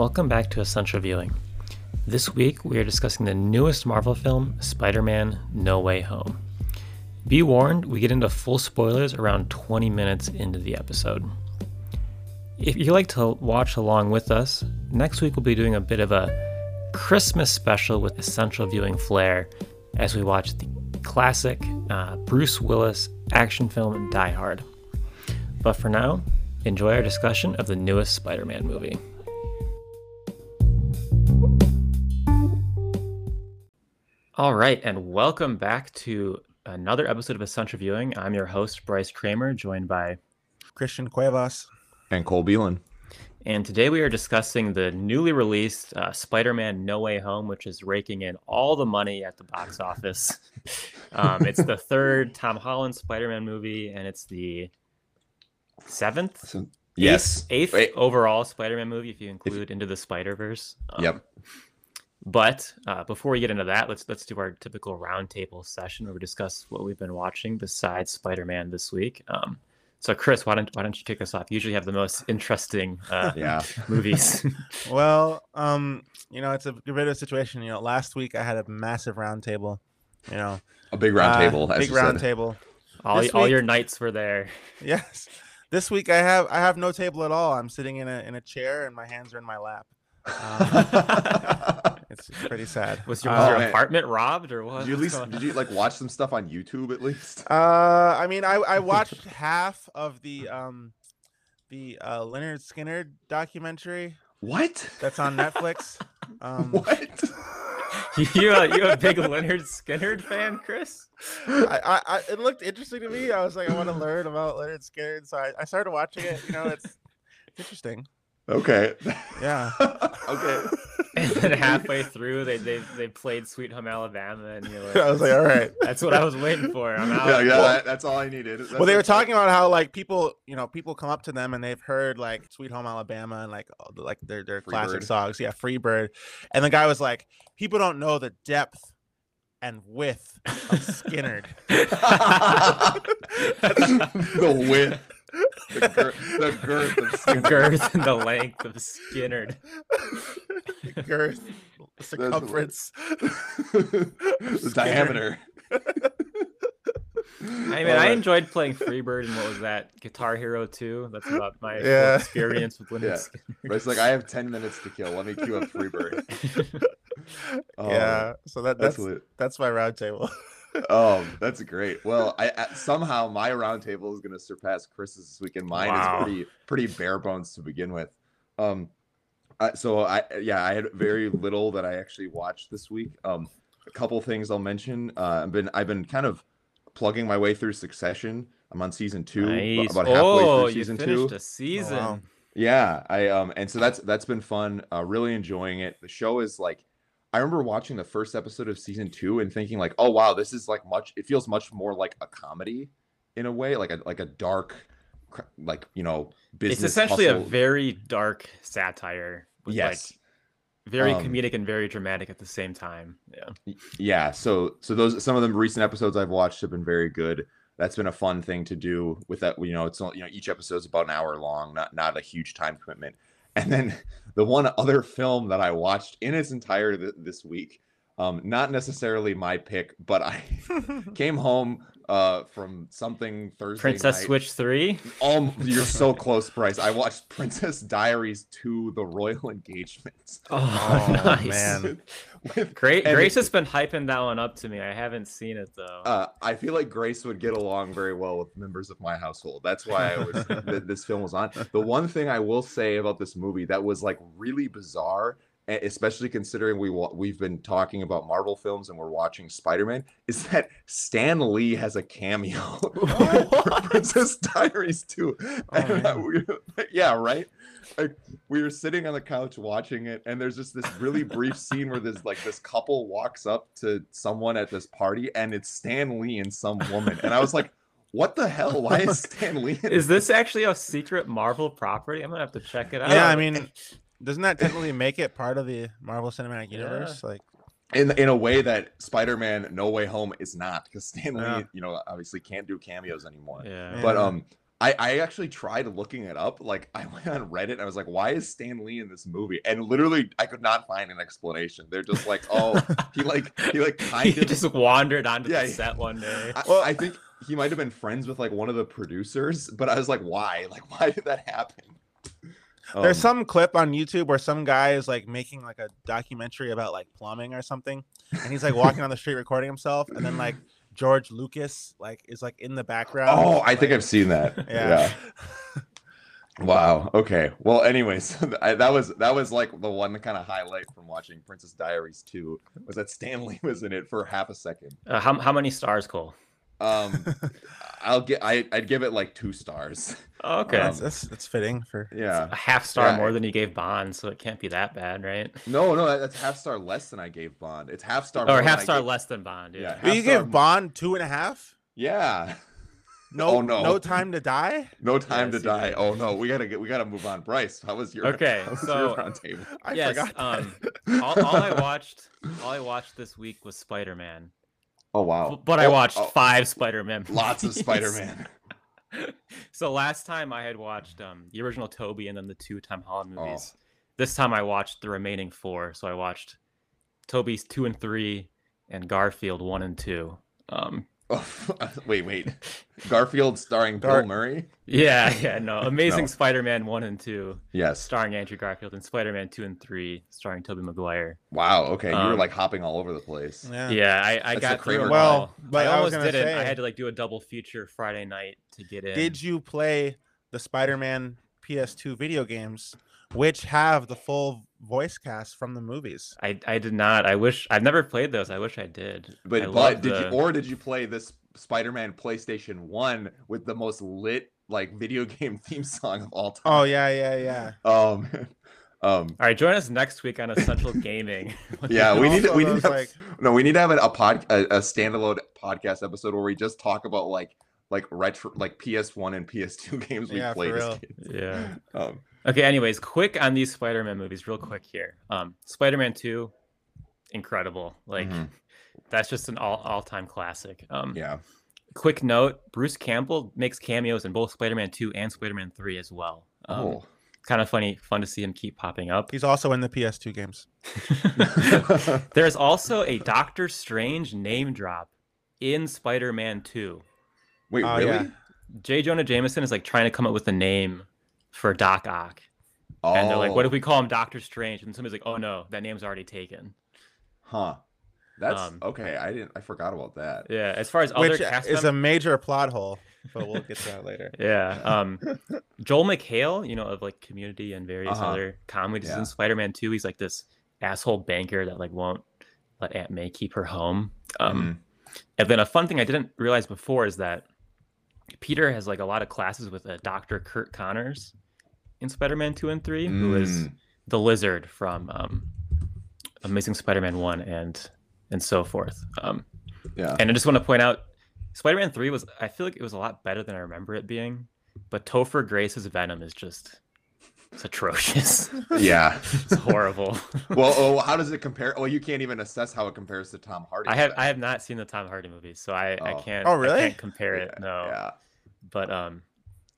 Welcome back to Essential Viewing. This week we are discussing the newest Marvel film, Spider Man No Way Home. Be warned, we get into full spoilers around 20 minutes into the episode. If you like to watch along with us, next week we'll be doing a bit of a Christmas special with essential viewing flair as we watch the classic uh, Bruce Willis action film Die Hard. But for now, enjoy our discussion of the newest Spider Man movie. All right, and welcome back to another episode of Essential Viewing. I'm your host, Bryce Kramer, joined by Christian Cuevas and Cole Beelan. And today we are discussing the newly released uh, Spider Man No Way Home, which is raking in all the money at the box office. um, it's the third Tom Holland Spider Man movie, and it's the seventh? So, yes. Eighth, eighth overall Spider Man movie, if you include if, Into the Spider Verse. Um, yep. But uh, before we get into that, let's let's do our typical roundtable session where we discuss what we've been watching besides Spider Man this week. Um, so, Chris, why don't why don't you kick us off? You usually have the most interesting uh, yeah movies. well, um, you know, it's a bit of a situation. You know, last week I had a massive roundtable. You know, a big roundtable. uh, big round table. All all your knights were there. Yes. This week I have I have no table at all. I'm sitting in a in a chair and my hands are in my lap. Um, it's pretty sad. Was your, was your oh, apartment robbed or what? Did you at least did you like watch some stuff on YouTube at least? Uh, I mean, I I watched half of the um the uh, Lynyrd Skynyrd documentary. What? That's on Netflix. Um, what? you uh, you a big Lynyrd Skynyrd fan, Chris? I, I, it looked interesting to me. I was like, I want to learn about Lynyrd Skynyrd, so I, I started watching it. You know, it's interesting. Okay. Yeah. okay. And then halfway through, they they they played "Sweet Home Alabama," and you're like, I was like, all right, that's what I was waiting for. I'm out. Yeah, yeah, well, that, that's all I needed. That's well, they were talking about how like people, you know, people come up to them and they've heard like "Sweet Home Alabama" and like like their their Free classic Bird. songs. Yeah, "Free Bird," and the guy was like, people don't know the depth and width of Skynyrd. the width the, gir- the girth of Skynyrd. The girth and the length of Skynyrd. girth, circumference, the diameter. I mean, I enjoyed playing Freebird and what was that? Guitar Hero 2. That's about my yeah. experience with Lynyrd yeah. Skynyrd. But it's like I have 10 minutes to kill. Let me cue up Freebird. oh, yeah, so that, that's that's, that's my roundtable oh, that's great. Well, I, I somehow my roundtable is going to surpass Chris's this weekend. Mine wow. is pretty pretty bare bones to begin with. Um, I, so I yeah, I had very little that I actually watched this week. Um, a couple things I'll mention. Uh, I've been I've been kind of plugging my way through Succession. I'm on season two, nice. about halfway oh, through season you two. A season. Oh, wow. Yeah, I um, and so that's that's been fun. Uh, really enjoying it. The show is like I remember watching the first episode of season two and thinking like, oh wow, this is like much. It feels much more like a comedy in a way, like a like a dark, like you know, business. It's essentially hustle. a very dark satire. With yes. Like very um, comedic and very dramatic at the same time. Yeah. Yeah. So so those some of the recent episodes I've watched have been very good. That's been a fun thing to do with that. You know, it's you know each episode is about an hour long, not not a huge time commitment. And then the one other film that I watched in its entirety th- this week, um, not necessarily my pick, but I came home uh, from something Thursday. Princess night. Switch Three. Oh, you're so close, Bryce. I watched Princess Diaries Two: The Royal Engagement. Oh, oh nice. man. Great. Grace has been hyping that one up to me. I haven't seen it though. Uh, I feel like Grace would get along very well with members of my household. That's why I was this film was on. The one thing I will say about this movie that was like really bizarre especially considering we we've been talking about Marvel films and we're watching Spider-Man, is that Stan Lee has a cameo for Princess Diaries too. Oh, yeah, right. Like, we were sitting on the couch watching it, and there's just this really brief scene where this like this couple walks up to someone at this party, and it's Stan Lee and some woman, and I was like. What the hell? Why is Stan Lee? is this actually a secret Marvel property? I'm gonna have to check it out. Yeah, I mean, doesn't that technically make it part of the Marvel Cinematic Universe? Yeah. Like in in a way that Spider-Man No Way Home is not, because Stan Lee, yeah. you know, obviously can't do cameos anymore. Yeah. But um, I, I actually tried looking it up. Like I went on Reddit and I was like, why is Stan Lee in this movie? And literally I could not find an explanation. They're just like, oh, he like he like kind he of just wandered onto Yeah, the set one day. I, Well- I think he might have been friends with like one of the producers, but I was like, why? Like, why did that happen? There's Um, some clip on YouTube where some guy is like making like a documentary about like plumbing or something, and he's like walking on the street recording himself, and then like George Lucas like is like in the background. Oh, I think I've seen that. yeah. Wow. Okay. Well, anyways, I, that was that was like the one kind of highlight from watching Princess Diaries 2 was that Stan Lee was in it for half a second. Uh, how how many stars, Cole? Um, I'll get I I'd give it like two stars. Oh, okay, Um, that's, that's that's fitting for. Yeah. a half star yeah. more than you gave Bond, so it can't be that bad, right? No, no, that's half star less than I gave Bond. It's half star. Or more half star gave- less than Bond. Yeah. Yeah. But you half star gave Bond two and a half. Yeah. No, Oh, no. no time to die. No time Yes, to die. did. Oh no, we gotta get we gotta move on. Bryce, how was your Okay, was so- your round table? I yes. forgot. Um, all, all I watched, all I watched this week was Spider Man. Oh wow. But I Oh, watched oh, five Spider Man. lots of Spider Man. so last time I had watched um, the original Tobey and then the two Tom Holland Oh. movies. This time I watched the remaining four. So I watched Tobey's two and three and Garfield one and two. Um, Oh, wait, wait. Garfield starring Gar- Bill Murray? yeah, yeah, no. Amazing No. Spider-Man one and two, Yes. starring Andrew Garfield, and Spider-Man two and three, starring Tobey Maguire. Wow. Okay, you were Um, like hopping all over the place. yeah. Yeah, I, I got through Well, but I I almost gonna didn't. I had to like do a double feature Friday night to get in. Did you play the Spider-Man PS2 video games, which have the full voice cast from the movies? I I did not. I wish I've never played those. I wish I did. But I but did the- you or did you play this Spider-Man PlayStation 1 with the most lit like video game theme song of all time? Oh yeah, yeah, yeah. Um um All right, join us next week on Essential Gaming. yeah, we need Also, we need to have, like- no, we need to have a, a pod a, a standalone podcast episode where we just talk about like like retro like PS1 and PS2 games we Yeah, played as kids. yeah. Um, Okay. Anyways, quick on these Spider-Man movies, real quick here. Um, Spider-Man Two, incredible. Like Mhm. that's just an all all-time classic. Um, yeah. quick note: Bruce Campbell makes cameos in both Spider-Man Two and Spider-Man Three as well. Um, Oh. kind of funny, fun to see him keep popping up. He's also in the PS2 games. There's also a Doctor Strange name drop in Spider-Man 2. Wait, Oh, really? yeah. J. Jonah Jameson is like trying to come up with a name for Doc Ock. And they're like, what if Oh, we call him Doctor Strange? And somebody's like, oh no, that name's already taken. Huh. That's Um, okay. I didn't. I forgot about that. Yeah, as far as other Which cast is mem- a major plot hole, but we'll get to that later. Yeah. Um, Joel McHale, you know, of like Community and various Uh-huh. other comedies Yeah. in Spider-Man 2. He's like this asshole banker that like won't let Aunt May keep her home. Um, And then a fun thing I didn't realize before is that Peter has like a lot of classes with uh, Dr. Curt Connors in Spider-Man 2 and 3, who is Mm. the lizard from um, Amazing Spider-Man 1 and and so forth. Um, Yeah. and I just want to point out Spider-Man 3 was I feel like it was a lot better than I remember it being, but Topher Grace's Venom is just it's atrocious. Yeah. it's horrible. well, oh, how does it compare? Well, you can't even assess how it compares to Tom Hardy. I have I have not seen the Tom Hardy movies, so I, I Oh. can't Oh, I really? can't compare it. Yeah, No. Yeah. but um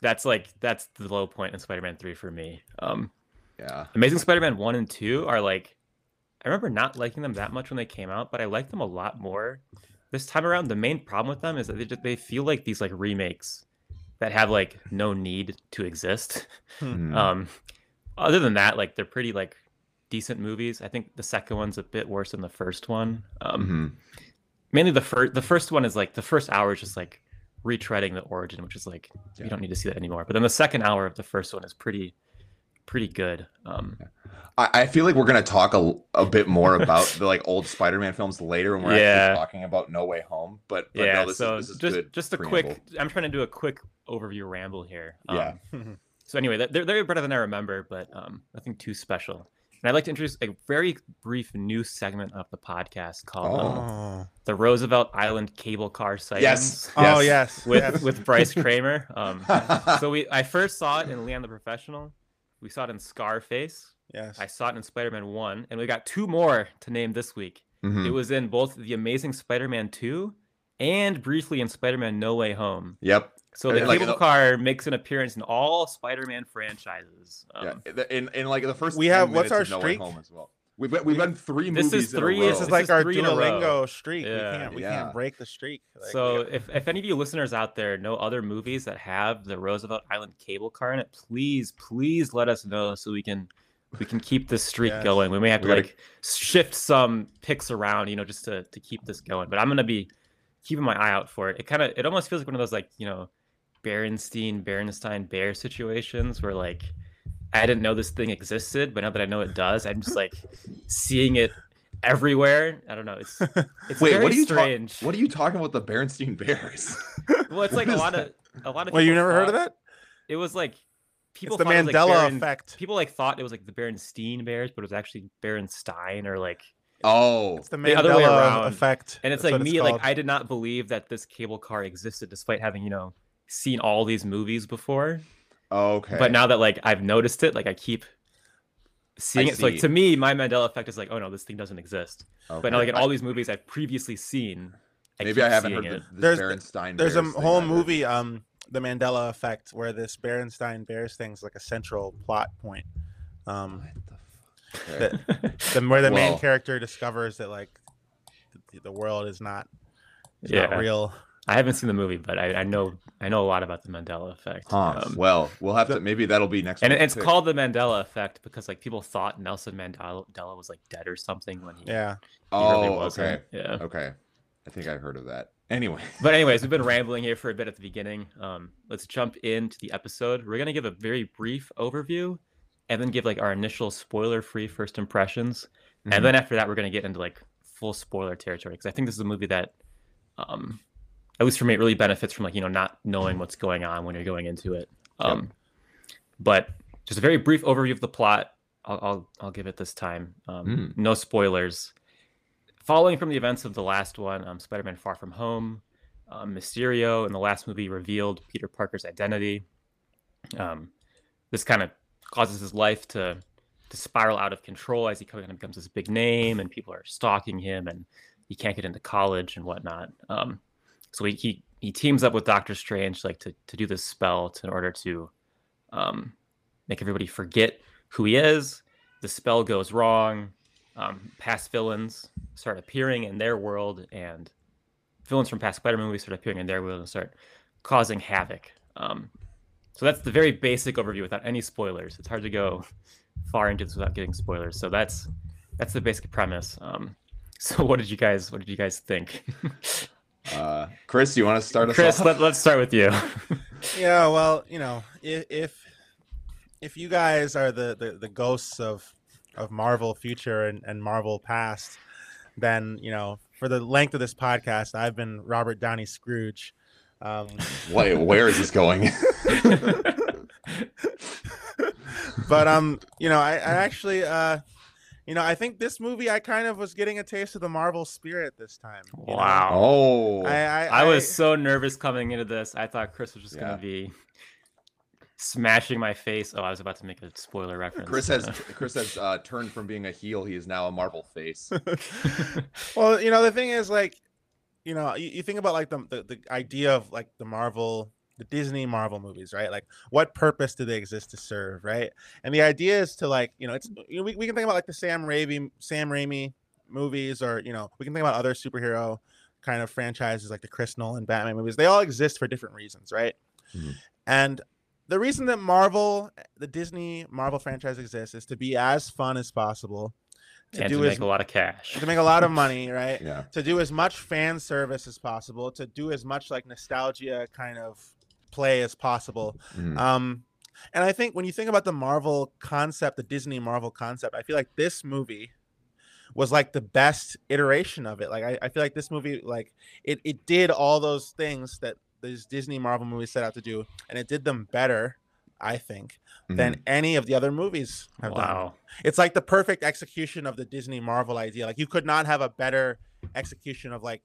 that's like that's the low point in spider-man 3 for me um Yeah. amazing spider-man 1 and 2 are like i remember not liking them that much when they came out but i like them a lot more this time around the main problem with them is that they, just, they feel like these like remakes that have like no need to exist Mm. um other than that like they're pretty like decent movies i think the second one's a bit worse than the first one um Mhm. mainly the first the first one is like the first hour is just like retreading the origin which is like Yeah. you don't need to see that anymore but then the second hour of the first one is pretty pretty good um I, I feel like we're gonna talk a, a bit more about the like old Spider-Man films later when we're Yeah. actually talking about No Way Home. But, but yeah no, this so is, this is just good just a preamble. quick i'm trying to do a quick overview ramble here um, Yeah. so anyway they're, they're better than i remember but um nothing too special and i'd like to introduce a very brief new segment of the podcast called um, Oh, the roosevelt island cable car sightings Yes. oh yes, with yes. with bryce kramer um so we I first saw it in Leon the Professional. We saw it in Scarface. yes. I saw it in Spider-Man 1, and we got two more to name this week. Mhm. It was in both The Amazing Spider-Man 2 and briefly in Spider-Man: No Way Home. Yep. So the And, like, cable the- car makes an appearance in all Spider-Man franchises. Um, yeah. In, in like the first We have- what's our of streak? Home as well. We've we've been three This is movies. in a three- row. This This is like is our three in a row. Duolingo streak. Yeah. We can't we Yeah. can't break the streak. Like, so we- if, if any of you listeners out there know other movies that have the Roosevelt Island cable car in it, please, please let us know so we can we can keep this streak Yes. going. We may have to gotta- like shift some picks around, you know, just to to keep this going. But I'm gonna be keeping my eye out for it. It kind of it almost feels like one of those like you know Berenstein Berenstein Bear situations where like I didn't know this thing existed, but now that I know it does, I'm just like seeing it everywhere. I don't know. It's it's Wait, very what are you ta- strange. What are you talking about? The Berenstein Bears? Well, it's like a lot that? of a lot of. Well, you people never heard of thought- that? It was like people. It's the thought it was, like, Mandela effect. People like thought it was like the Berenstein Bears, but it was actually Berenstein or like. oh, It's the the other way around. effect. And it's That's like me, called. like I did not believe that this cable car existed, despite having you know seen all these movies before. Okay. But now that like I've noticed it, like I keep seeing I it. So like to me, my Mandela effect is like, oh no, this thing doesn't exist. okay. But now like in all these movies I've previously seen, I maybe I haven't heard it. the, There's- this Berenstein. There's a whole movie, um, the Mandela effect, where this Berenstein Bears thing's like a central plot point. Um, What the fuck? Okay. the, where the main character discovers that like the, the world is not, is Yeah. not real. I haven't seen the movie, but I, I know I know a lot about the Mandela effect. Huh. Um, well, we'll have to. Maybe that'll be next. and week's it's pick. called the Mandela effect because like people thought Nelson Mandela Mandela was like dead or something when he, Yeah. he really Oh, wasn't. okay. Yeah. Okay. I think I've heard of that. Anyway. But anyways, we've been rambling here for a bit at the beginning. Um, let's jump into the episode. We're gonna give a very brief overview, and then give like our initial spoiler-free first impressions, Mhm. and then after that, we're gonna get into like full spoiler territory because I think this is a movie that, um, at least for me, it really benefits from like you know not knowing what's going on when you're going into it. Yep. Um, but just a very brief overview of the plot. I'll I'll, I'll give it this time. Um, Mm. No spoilers. Following from the events of the last one, um, Spider-Man: Far From Home, um, Mysterio in the last movie revealed Peter Parker's identity. Um, this kind of causes his life to to spiral out of control as he kind of becomes this big name, and people are stalking him, and he can't get into college and whatnot. Um, so he, he he teams up with Doctor Strange like to to do this spell to, in order to um, make everybody forget who he is. The spell goes wrong. Um, past villains start appearing in their world, and villains from past Spider-Man movies start appearing in their world and start causing havoc. Um, so that's the very basic overview without any spoilers. It's hard to go far into this without getting spoilers. So that's that's the basic premise. Um, so what did you guys what did you guys think? Uh, Chris, you want to start us Chris, off? let, let's start with you. Yeah, well, you know, if if, if you guys are the, the, the ghosts of of Marvel future and, and Marvel past, then you know, for the length of this podcast, I've been Robert Downey Scrooge. Um, Wait, where is this going? but um, you know, I, I actually uh, you know, I think this movie I kind of was getting a taste of the Marvel spirit this time. you know? wow. oh, I, I, I was so nervous coming into this. I thought Chris was just Yeah. gonna be smashing my face. Oh, I was about to make a spoiler reference. Chris has Chris has uh, turned from being a heel. He is now a Marvel face. well, you know, the thing is, like, you know, you, you think about like the, the the idea of like the Marvel, the Disney Marvel movies, right? Like, what purpose do they exist to serve, right? And the idea is to like, you know, it's you know, we, we can think about like the Sam Raimi Sam Raimi movies, or you know, we can think about other superhero kind of franchises like the Chris Nolan Batman movies. They all exist for different reasons, right? Mhm. And the reason that Marvel, the Disney Marvel franchise exists, is to be as fun as possible, to and do to as make a lot of cash. to make a lot of money, right? Yeah. To do as much fan service as possible, to do as much like nostalgia kind of play as possible. Mhm. Um, and I think when you think about the Marvel concept, the Disney Marvel concept, I feel like this movie was like the best iteration of it. Like I, I feel like this movie, like it, it did all those things that these Disney Marvel movies set out to do, and it did them better, I think, than any of the other movies have done it's like the perfect execution of the Disney Marvel idea. Like you could not have a better execution of like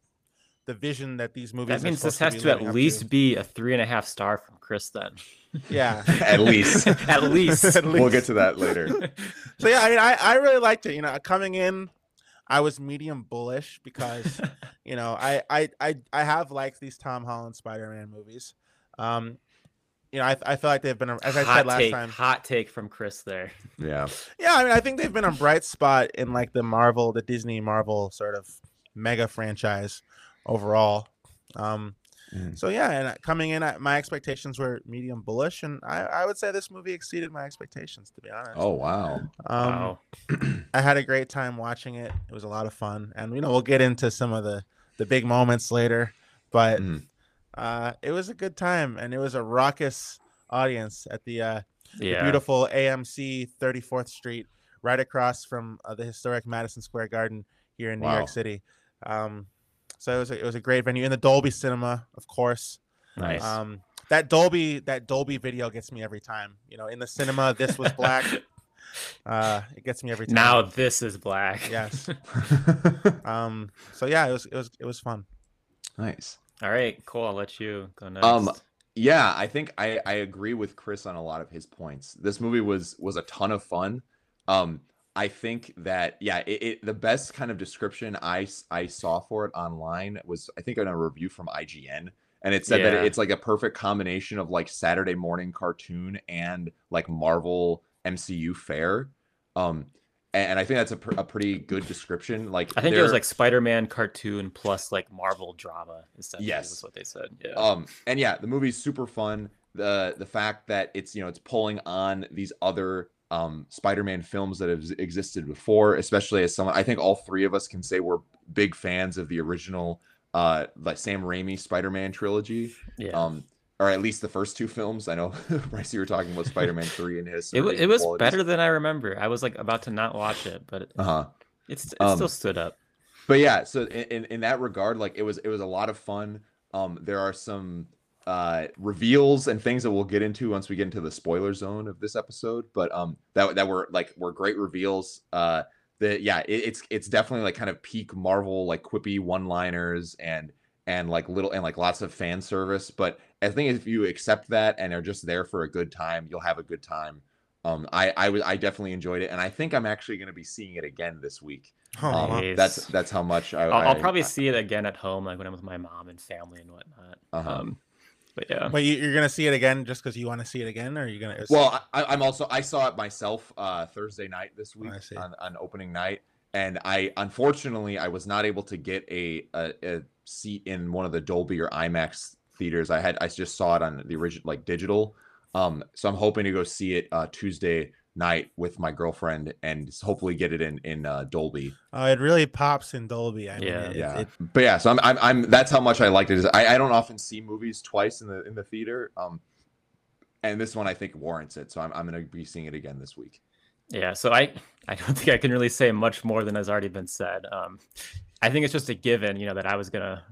the vision that these movies. That are means this has be to at up least be a three and a half star from Chris then. yeah. At least. at least. At We'll get to that later. So yeah, I mean, I, I really liked it. You know, coming in, I was medium bullish because you know I I I I have liked these Tom Holland Spider-Man movies. Um, you know, I, I feel like they've been, as I hot said last take, time. hot take from Chris there. Yeah. Yeah, I mean, I think they've been a bright spot in like the Marvel, the Disney Marvel sort of mega franchise overall. Um, Mhm. so yeah, and uh, coming in, I- my expectations were medium bullish, and I, I would say this movie exceeded my expectations, to be honest. Oh wow. um, wow. I had a great time watching it. It was a lot of fun, and you know we'll get into some of the the big moments later, but Mhm. uh, it was a good time, and it was a raucous audience at the uh, the beautiful AMC 34th Street, right across from uh, the historic Madison Square Garden here in New York City. Um, so it was a, it was a great venue in the Dolby Cinema, of course. Nice. Um, that Dolby that Dolby video gets me every time. You know, in the cinema, this was black. uh, it gets me every time. now this is black. yes. Um, so yeah, it was it was it was fun. nice. All right. Cool. I'll let you go next. Um, Yeah, I think I I agree with Chris on a lot of his points. This movie was was a ton of fun. Um, I think that yeah, it, it the best kind of description I I saw for it online was I think in a review from IGN, and it said Yeah. that it's like a perfect combination of like Saturday morning cartoon and like Marvel MCU fare. Um, and, I think that's a, pr- a pretty good description. Like I think it was like Spider-Man cartoon plus like Marvel drama. Yes. was what they said. Yeah. um and yeah the movie's super fun the the fact that it's you know it's pulling on these other um spider-man films that have existed before especially as someone i think all three of us can say we're big fans of the original uh like sam raimi spider-man trilogy yeah. um or at least the first two films i know bryce you were talking about spider-man 3 and his it, wa- it was qualities. better than I remember. I was like about to not watch it, but uh-huh it's it Um, still stood up. but yeah so in, in in that regard like it was it was a lot of fun um there are some uh reveals and things that we'll get into once we get into the spoiler zone of this episode but um that that were like were great reveals uh the yeah it, it's it's definitely like kind of peak marvel like quippy one liners and and like little and like lots of fan service but i think if you accept that and are just there for a good time you'll have a good time um i i was i definitely enjoyed it and i think i'm actually going to be seeing it again this week Oh, um, that's that's how much I, I'll, I'll probably I- see it again at home, like when I'm with my mom and family and whatnot. Uh-huh. Um, but yeah. Wait, you, you're gonna see it again just because you want to see it again, or are you gonna? Well, I, I'm also I saw it myself uh, Thursday night this week I see. on, on opening night, and I unfortunately I was not able to get a, a a seat in one of the Dolby or IMAX theaters. I had I just saw it on the original like digital. Um, so I'm hoping to go see it uh, Tuesday night with my girlfriend and hopefully get it in in uh, Dolby. oh, it really pops in Dolby. I Yeah. it- it- yeah, it- but yeah, so I'm, I'm I'm that's how much I liked it. Is I, I don't often see movies twice in the in the theater. Um, and this one I think warrants it. So I'm I'm gonna be seeing it again this week. Yeah, so I I don't think I can really say much more than has already been said. Um, I think it's just a given, you know, that I was gonna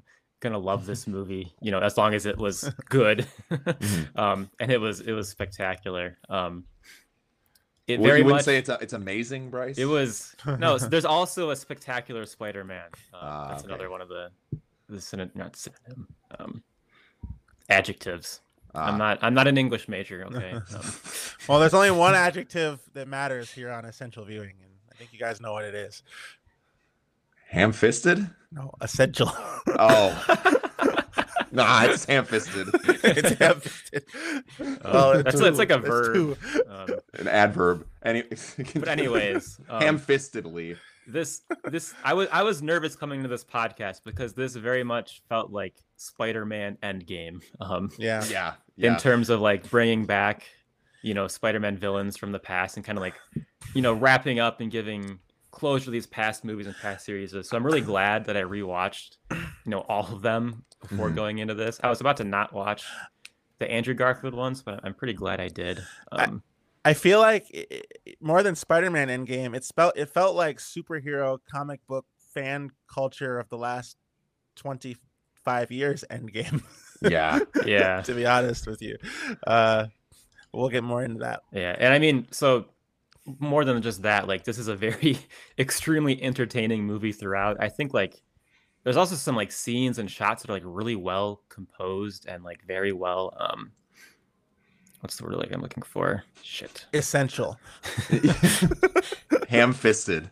gonna love this movie, you know, as long as it was good, Mhm. um, and it was it was spectacular. Um, it Well, very you wouldn't much say it's a, it's amazing, Bryce. it was no. so there's also a spectacular Spider-Man. Uh, Ah, that's okay. another one of the the synonym, not synonym, um, adjectives. I'm Ah. not I'm not an English major. Okay. Um, well, there's only one adjective that matters here on essential viewing, and I think you guys know what it is. ham-fisted. No, essential. Oh, nah, it's ham-fisted. it's ham-fisted. Oh, it's that's- that's like a verb. um, An adverb. Any, but anyways, um, ham-fistedly. this this I was I was nervous coming to this podcast because this very much felt like Spider-Man Endgame. Um, Yeah. Yeah, in terms of like bringing back, you know, Spider-Man villains from the past and kind of like, you know, wrapping up and giving closure to these past movies and past series. So I'm really glad that I rewatched, you know, all of them before Mhm. going into this. I was about to not watch the Andrew Garfield ones, but I'm pretty glad I did. I- Um, I feel like i- i- more than Spider-Man Endgame, it felt it felt like superhero comic book fan culture of the last 25 years Endgame. yeah. yeah. to be honest with you, uh, we'll get more into that. Yeah, and I mean, so more than just that, like this is a very extremely entertaining movie throughout. I think like there's also some like scenes and shots that are like really well composed and like very well um what's the word like I'm looking for? Shit. Essential. ham-fisted.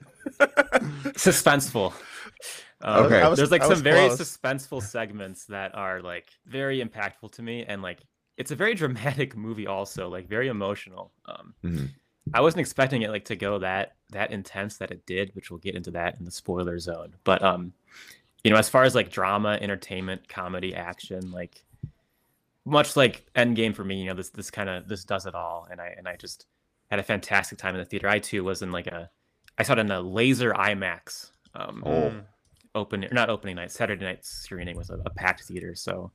suspenseful. Um, Okay. Was- there's like some was very close. suspenseful segments that are like very impactful to me, and like it's a very dramatic movie, also like very emotional. Um, Mhm. I wasn't expecting it like to go that that intense that it did, which we'll get into that in the spoiler zone. But um, you know, as far as like drama, entertainment, comedy, action, like much like Endgame for me, you know, this this kind of this does it all, and I and I just had a fantastic time in the theater. I too was in like a, I saw it in a laser IMAX. Um, Oh. Mm. open not opening night saturday night screening was a, a packed theater so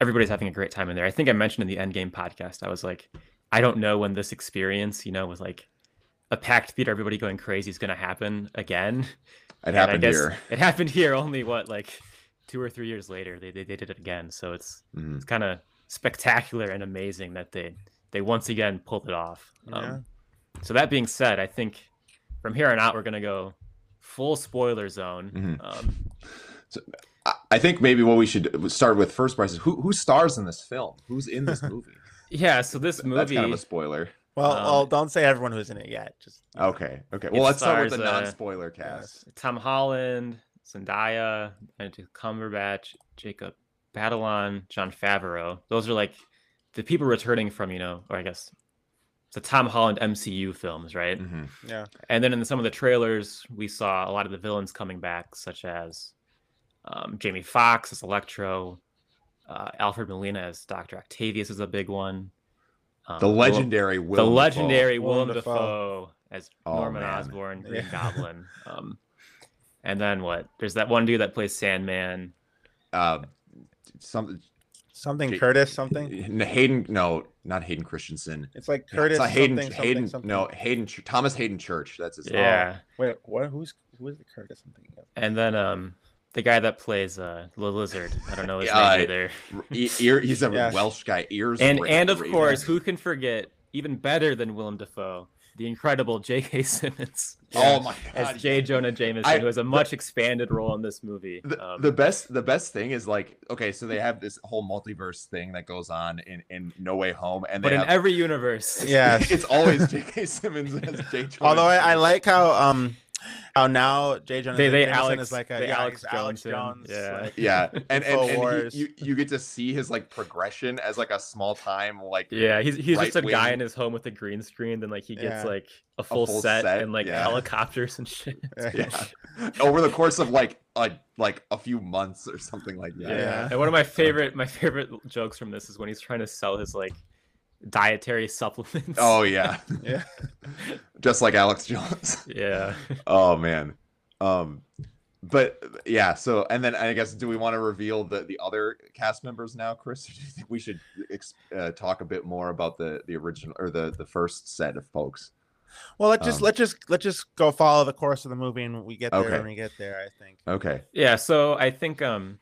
everybody's having a great time in there i think i mentioned in the endgame podcast i was like i don't know when this experience you know with like a packed theater everybody going crazy is going to happen again It And happened here. it happened here only what like two or three years later they, they, they did it again so it's Mhm. it's kind of spectacular and amazing that they they once again pulled it off Yeah. um, so that being said i think from here on out we're going to go full spoiler zone Mhm. um, I- I think maybe what we should start with first, Bryce, is who who stars in this film? Who's in this movie? Yeah, so this movie that's movie, kind of a spoiler. Well, Um, well, don't say everyone who's in it yet. Just Okay, okay. Well, let's start with the uh, non-spoiler cast. Tom Holland, Zendaya, Benedict Cumberbatch, Jacob Batalon, Jon Favreau. Those are like the people returning from, you know, or I guess the Tom Holland MCU films, right? Mhm. yeah. And then in some of the trailers, we saw a lot of the villains coming back, such as um, Jamie Foxx as Electro, uh, Alfred Molina as Doctor Octavius is a big one. Um, The Willem- legendary Willem the Dafoe. legendary Willem Willem Dafoe. Dafoe as Oh, Norman man. Osborn, Green Yeah. Goblin. Um, and then what? There's that one dude that plays Sandman. Uh, some Something J- Curtis, something. Hayden. No, not Hayden Christensen. It's like Yeah, Curtis. it's not Hayden. something, Hayden. something, No. Hayden. Thomas Hayden Church. That's his. name. Yeah. Wait, what? Who's who is the Curtis? I'm thinking of. And then um, the guy that plays uh, the lizard. I don't know his Yeah, name either. E- ear, he's a Yes. Welsh guy. Ears. And Ra- and of Raven. course, who can forget? Even better than Willem Dafoe, the incredible J.K. Simmons Oh my as god. J. Jonah Jameson, I- who has a the- much expanded role in this movie. the, Um, the best the best thing is like okay so they have this whole multiverse thing that goes on in in no way home and but in have, every universe, Yeah. it's always j.k simmons as j Jonah Although I, I like how um how now J. Jonah They- they Alex- is like a they yeah, Alex he's Alex Jones Jones. Yeah. like- yeah and and, and he, you you get to see his like progression as like a small time like Yeah, he's he's just a right guy in his home with a green screen, then like he gets Yeah. like a full, full set, set, and like yeah. helicopters and shit. yeah over the course of like a, like a few months or something like that Yeah. And one of my favorite my favorite jokes from this is when he's trying to sell his like dietary supplements. oh yeah yeah. just like alex jones yeah. Oh man. Um but yeah, so and then I guess do we want to reveal the the other cast members now, Chris? Or do you think we should ex- uh, talk a bit more about the the original or the the first set of folks? Well, let's just Um, let's just let's just go follow the course of the movie, and we get there Okay. when we get there. I think. Okay. Yeah, so I think um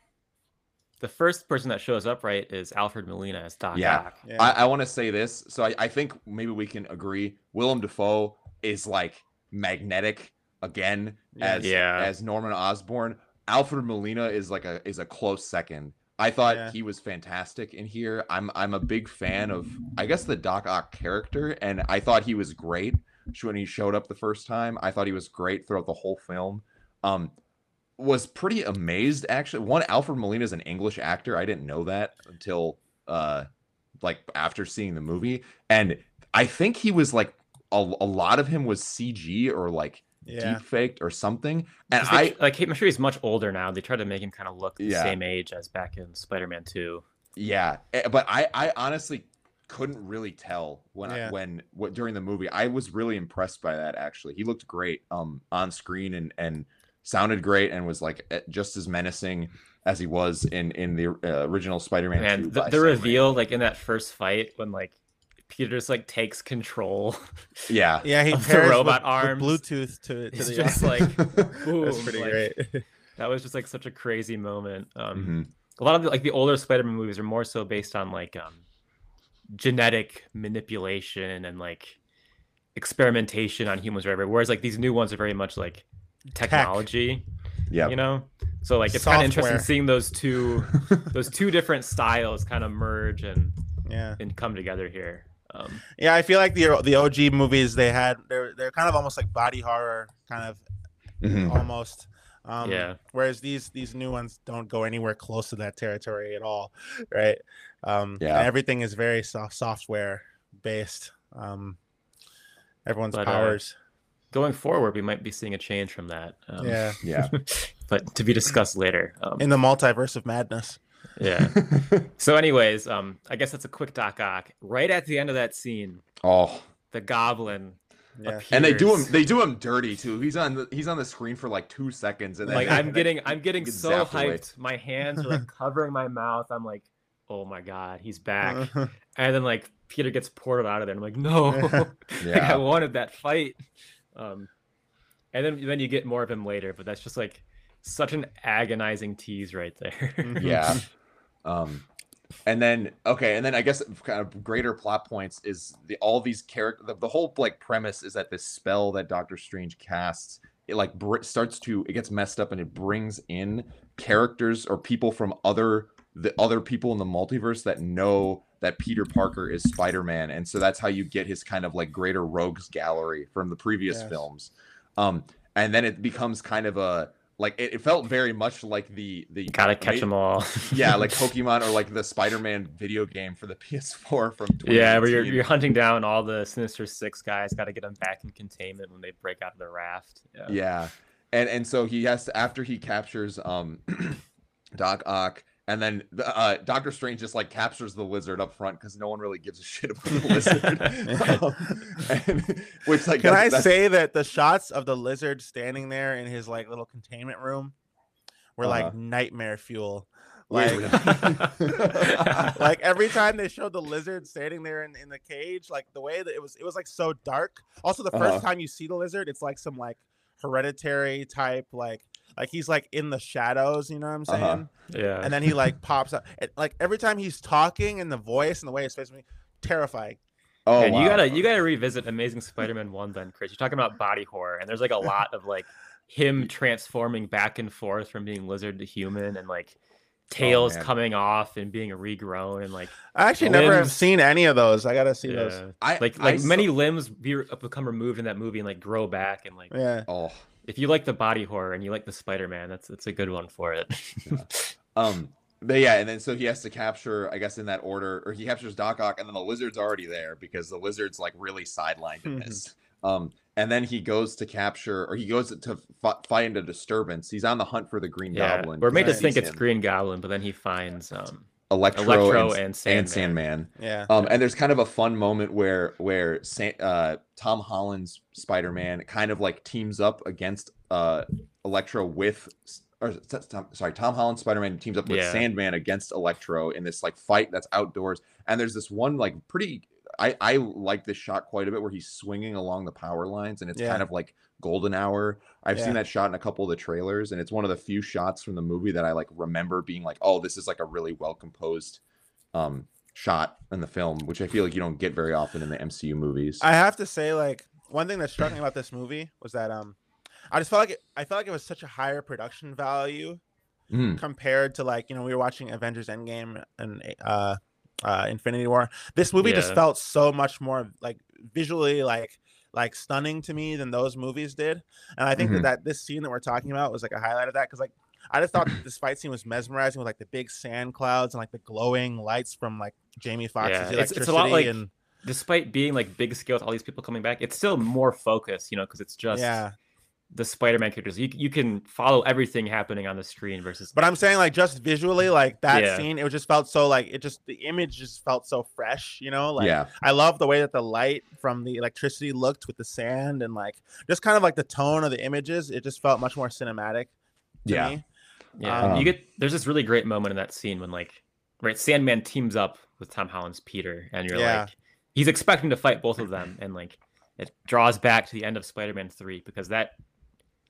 the first person that shows up right is Alfred Molina as Doc Yeah. Ock. Yeah. I, I want to say this. So I, I think maybe we can agree Willem Dafoe is like magnetic again as Yeah. as Norman Osborn. Alfred Molina is like a is a close second. I thought Yeah. he was fantastic in here. I'm I'm a big fan of I guess the Doc Ock character, and I thought he was great when he showed up the first time. I thought he was great throughout the whole film. Um, was pretty amazed actually. One, Alfred Molina is an English actor. I didn't know that until uh like after seeing the movie, and I think he was like a, a lot of him was CG or like yeah. deep faked or something. And 'Cause they- I like I'm sure he's much older now. They try to make him kind of look the Yeah. same age as back in Spider-Man 2. Yeah, eh, but I I honestly couldn't really tell when I, when what during the movie. I was really impressed by that actually. He looked great um on screen and and sounded great and was like eh, just as menacing as he was in in the uh, original Spider-Man 2 Man, the, the Sam Raimi. reveal like in that first fight when like Peter just like takes control. Yeah. Yeah, he Of the pairs robot with, arms. with Bluetooth to, to It's the just like boom, that's pretty like, great. That was just like such a crazy moment. Um Mhm. a lot of the, like the older Spider-Man movies are more so based on like um genetic manipulation and like experimentation on humans or whatever. Whereas like these new ones are very much like technology, Yeah. you know? So like it's kind of interesting seeing those two those two different styles kind of merge and yeah, and come together here. Um yeah. I feel like the the OG movies they had they're they're kind of almost like body horror kind of Mhm. almost. Um, Yeah. Whereas these these new ones don't go anywhere close to that territory at all, right? Um, Yeah. and everything is very soft software based. Um, everyone's But, uh, powers. Going forward, we might be seeing a change from that. Um, yeah. Yeah. but to be discussed later. Um, In the multiverse of madness. yeah. So, anyways, um, I guess that's a quick doc ock. Right at the end of that scene, oh, the goblin. Yeah. and they do him. They do him dirty too. He's on. The, he's on the screen for like two seconds, and then like I'm getting, I'm getting so zapped away. hyped. My hands are like covering my mouth. I'm like, oh my god, he's back. Uh-huh. And then like Peter gets ported out of there. And I'm like, no, like, I wanted that fight. Um, and then then you get more of him later, but that's just like such an agonizing tease right there. yeah. Um, and then okay, and then I guess kind of greater plot points is the all these character. The, the whole like premise is that this spell that Doctor Strange casts it like br- starts to it gets messed up and it brings in characters or people from other the other people in the multiverse that know that Peter Parker is Spider-Man and so that's how you get his kind of like greater rogues gallery from the previous Yes. films um and then it becomes kind of a like it, it felt very much like the the Gotta catch ma- them all. yeah, like Pokemon or like the Spider-Man video game for the PS4 from yeah, where you're you're hunting down all the Sinister Six guys. Got to get them back in containment when they break out of the raft. Yeah. yeah, and and so he has to after he captures um Doc Ock, and then uh Doctor Strange just like captures the lizard up front because no one really gives a shit about the lizard. Um, and, which like Can that's- I that's- say that the shots of the lizard standing there in his like little containment room were Uh-huh. like nightmare fuel. Like, like every time they showed the lizard standing there in, in the cage, like the way that it was, it was like so dark. Also, the 1st Uh-huh. time you see the lizard, it's like some like hereditary type, like like he's like in the shadows. You know what I'm saying? Uh-huh. yeah. And then he like pops up. It, like every time he's talking and the voice and the way his face, me terrifying. oh, and you gotta you gotta revisit Amazing Spider-Man one then, Chris. You're talking about body horror, and there's like a lot of like him transforming back and forth from being lizard to human, and like tails Oh, coming off and being regrown, and like I actually never have seen any of those. I gotta see those. yeah, I, like I like saw- many limbs be, become removed in that movie and like grow back, and like Yeah. oh if you like the body horror and you like the Spider-Man, that's that's a good one for it. Um, but yeah, and then so he has to capture, I guess, in that order, or he captures Doc Ock, and then the lizard's already there because the lizard's like really sidelined in this. Um, and then he goes to capture, or he goes to f- find a disturbance. He's on the hunt for the Green yeah, Goblin. we're made to think sees it's him. Green Goblin, but then he finds um Electro, Electro and, and and Sandman. Sandman. Yeah. Um, and there's kind of a fun moment where where San, uh, Tom Holland's Spider-Man kind of like teams up against uh, Electro with, or s- s- Tom- sorry, Tom Holland's Spider-Man teams up with Yeah. Sandman against Electro in this like fight that's outdoors. And there's this one like pretty, I I like this shot quite a bit where he's swinging along the power lines and it's Yeah. kind of like golden hour. I've Yeah. seen that shot in a couple of the trailers, and it's one of the few shots from the movie that I like remember being like, oh, this is like a really well composed um shot in the film, which I feel like you don't get very often in the MCU movies. I have to say, like, one thing that struck me about this movie was that um I just felt like it, I felt like it was such a higher production value Mm, compared to like, you know, we were watching Avengers Endgame and uh uh Infinity War. This movie just felt so much more like visually like like stunning to me than those movies did. And I think Mhm. that, that this scene that we're talking about was like a highlight of that because like I just thought this fight scene was mesmerizing with like the big sand clouds and like the glowing lights from like Jamie Foxx's Yeah, it's- electricity it's a lot like- and despite being like big scale with all these people coming back, it's still more focused, you know, because it's just yeah. The Spider-Man characters. You you can follow everything happening on the screen versus But I'm saying like just visually, like that Yeah. scene, it just felt so like it just the image just felt so fresh, you know. Like yeah, I love the way that the light from the electricity looked with the sand and like just kind of like the tone of the images. It just felt much more cinematic. To Yeah. me. yeah. Um, you get there's this really great moment in that scene when like right Sandman teams up with Tom Holland's Peter, and you're Yeah. like he's expecting to fight both of them, and like it draws back to the end of Spider-Man three because that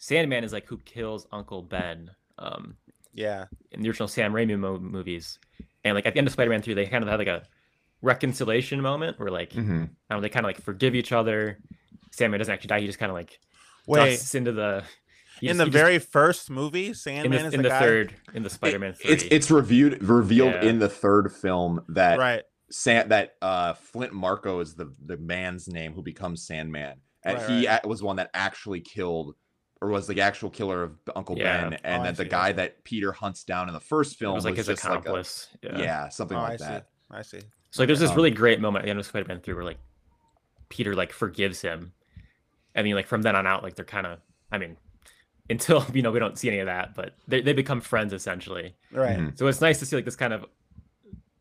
Sandman is like who kills Uncle Ben. Um, Yeah. in the original Sam Raimi mo- movies, and like at the end of Spider-Man three, they kind of had like a reconciliation moment where like Mhm. I don't know, they kind of like forgive each other. Sandman doesn't actually die; he just kind of like Wait. dusts into the he in just- the he just- very first movie, in Sandman the, is in the, the guy. third in the Spider-Man three. it's it's reviewed revealed Yeah. in the third film that Right. San, that uh, Flint Marko is the the man's name who becomes Sandman, and Right, he a- was one that actually killed or was the actual killer of Uncle Yeah. Ben, and Oh, that the guy I that Peter hunts down in the first It film was like his just like a- accomplice. yeah. yeah. something Oh, like I see. that. I see. So like, there's this Um, really great moment at the end of Spider-Man 3 where like Peter like forgives him. I mean, like from then on out, like they're kind of, I mean, until you know we don't see any of that, but they they become friends essentially. Right. Mhm. So it's nice to see like this kind of,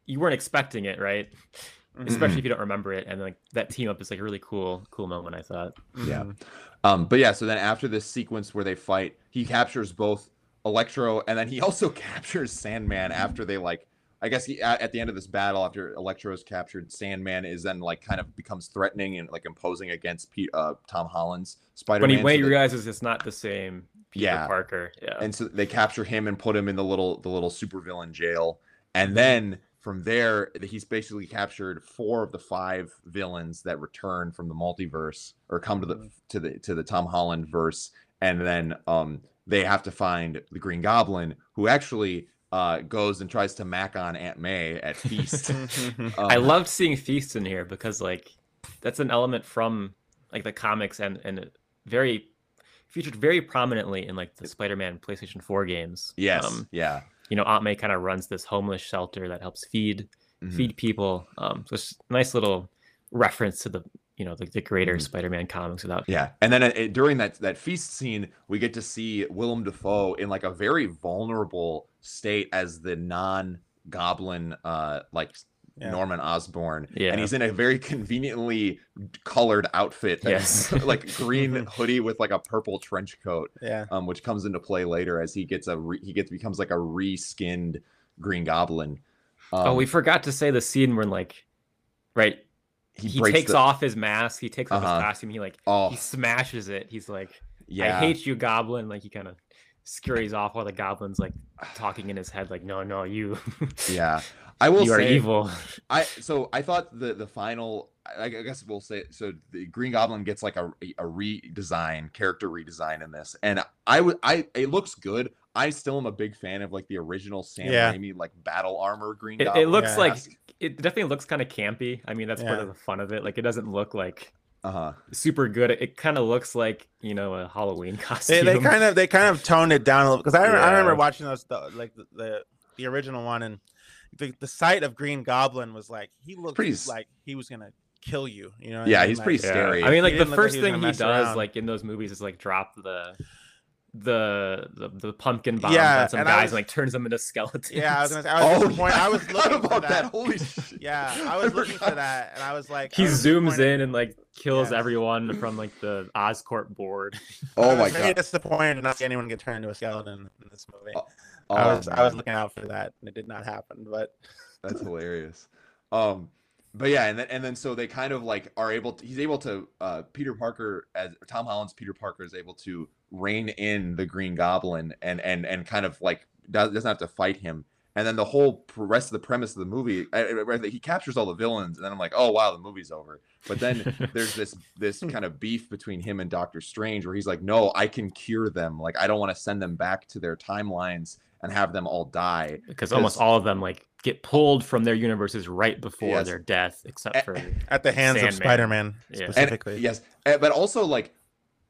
you weren't expecting it, right? Mhm. Especially if you don't remember it, and like that team up is like a really cool, cool moment. I thought. Yeah. Mhm. Um, but yeah, so then after this sequence where they fight, he captures both Electro and then he also captures Sandman after they like. I guess he, at, at the end of this battle, after Electro is captured, Sandman is then like kind of becomes threatening and like imposing against Pete, uh, Tom Holland's Spider-Man. When he when so they- realizes it's not the same Peter Yeah. Parker. Yeah. and so they capture him and put him in the little the little supervillain jail Mm-hmm. and then from there he's basically captured four of the five villains that return from the multiverse or come to the Mm-hmm. Mhm. to the to the tom holland verse and then um they have to find the green goblin who actually uh goes and tries to mac on aunt may at feast. Um, I loved seeing Feast in here because like that's an element from like the comics and and very featured very prominently in like the Spider-Man PlayStation 4 games. yes Um, yeah you know, Aunt May kind of runs this homeless shelter that helps feed Mhm. feed people. Um, so it's a nice little reference to the you know the, the greater Mhm. Spider-Man comics without Yeah, and then uh, during that that feast scene, we get to see Willem Dafoe in like a very vulnerable state as the non-goblin, uh, like Yeah. Norman Osborn, Yeah. and he's in a very conveniently colored outfit, Yes. like green hoodie with like a purple trench coat, Yeah. um, which comes into play later as he gets a re- he gets becomes like a re-skinned Green Goblin. Um, oh, we forgot to say the scene where like right he, breaks takes the- off his mask, he takes off Uh-huh. his costume, he like Oh, he smashes it. He's like yeah, I hate you, Goblin. Like he kind of scurries off while the Goblin's like talking in his head, like, no, no, you, yeah. I will you are say, evil. I so I thought the the final I, I guess we'll say so the Green Goblin gets like a a redesign character redesign in this and I would I it looks good I still am a big fan of like the original Sam Yeah. Raimi like battle armor Green It, Goblin it looks Yeah. like it definitely looks kind of campy. I mean, that's part of the fun of it. Like, it doesn't look like uh huh super good. It kind of looks like you know a Halloween costume. they kind of they kind of toned it down a little because I, I remember watching those the, like the, the the original one and the, the sight of Green Goblin was like he looked Pretty like he was gonna kill you. You know? what I Yeah, mean? he's Like, pretty Yeah. scary. I mean, like the didn't like first he thing he does, around. like in those movies, is like drop the the the, the pumpkin bomb Yeah, on some and I guys was- and like turns them into skeletons. Yeah, I was gonna say I was oh disappointed. yeah, I was forgot looking for about that. holy shit Yeah, I was looking for that, and I was like, he was zooms in and like kills Yes. everyone from like the Oscorp board. oh I my was very god disappointed to not see anyone get turned into a skeleton in this movie. Oh, Oh, I was I was looking out for that, and it did not happen. But That's hilarious. Um, but yeah, and then and then so they kind of like are able to. He's able to. Uh, Peter Parker as Tom Holland's Peter Parker is able to rein in the Green Goblin and and and kind of like does, doesn't have to fight him. And then the whole rest of the premise of the movie, he captures all the villains, and then I'm like, oh wow, the movie's over. But then there's this this kind of beef between him and Doctor Strange, where he's like, no, I can cure them. Like I don't want to send them back to their timelines and have them all die. because almost all of them like get pulled from their universes right before Yes. their death, except A- for at the hands Sandman. of Spider-Man Yeah. And- And- specifically. yes, and- but also like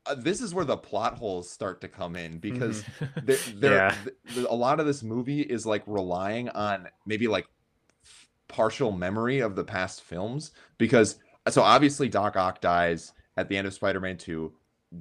uh, this is where the plot holes start to come in because there, there, Yeah. th- th- a lot of this movie is like relying on maybe like f- partial memory of the past films because so obviously Doc Ock dies at the end of Spider-Man 2.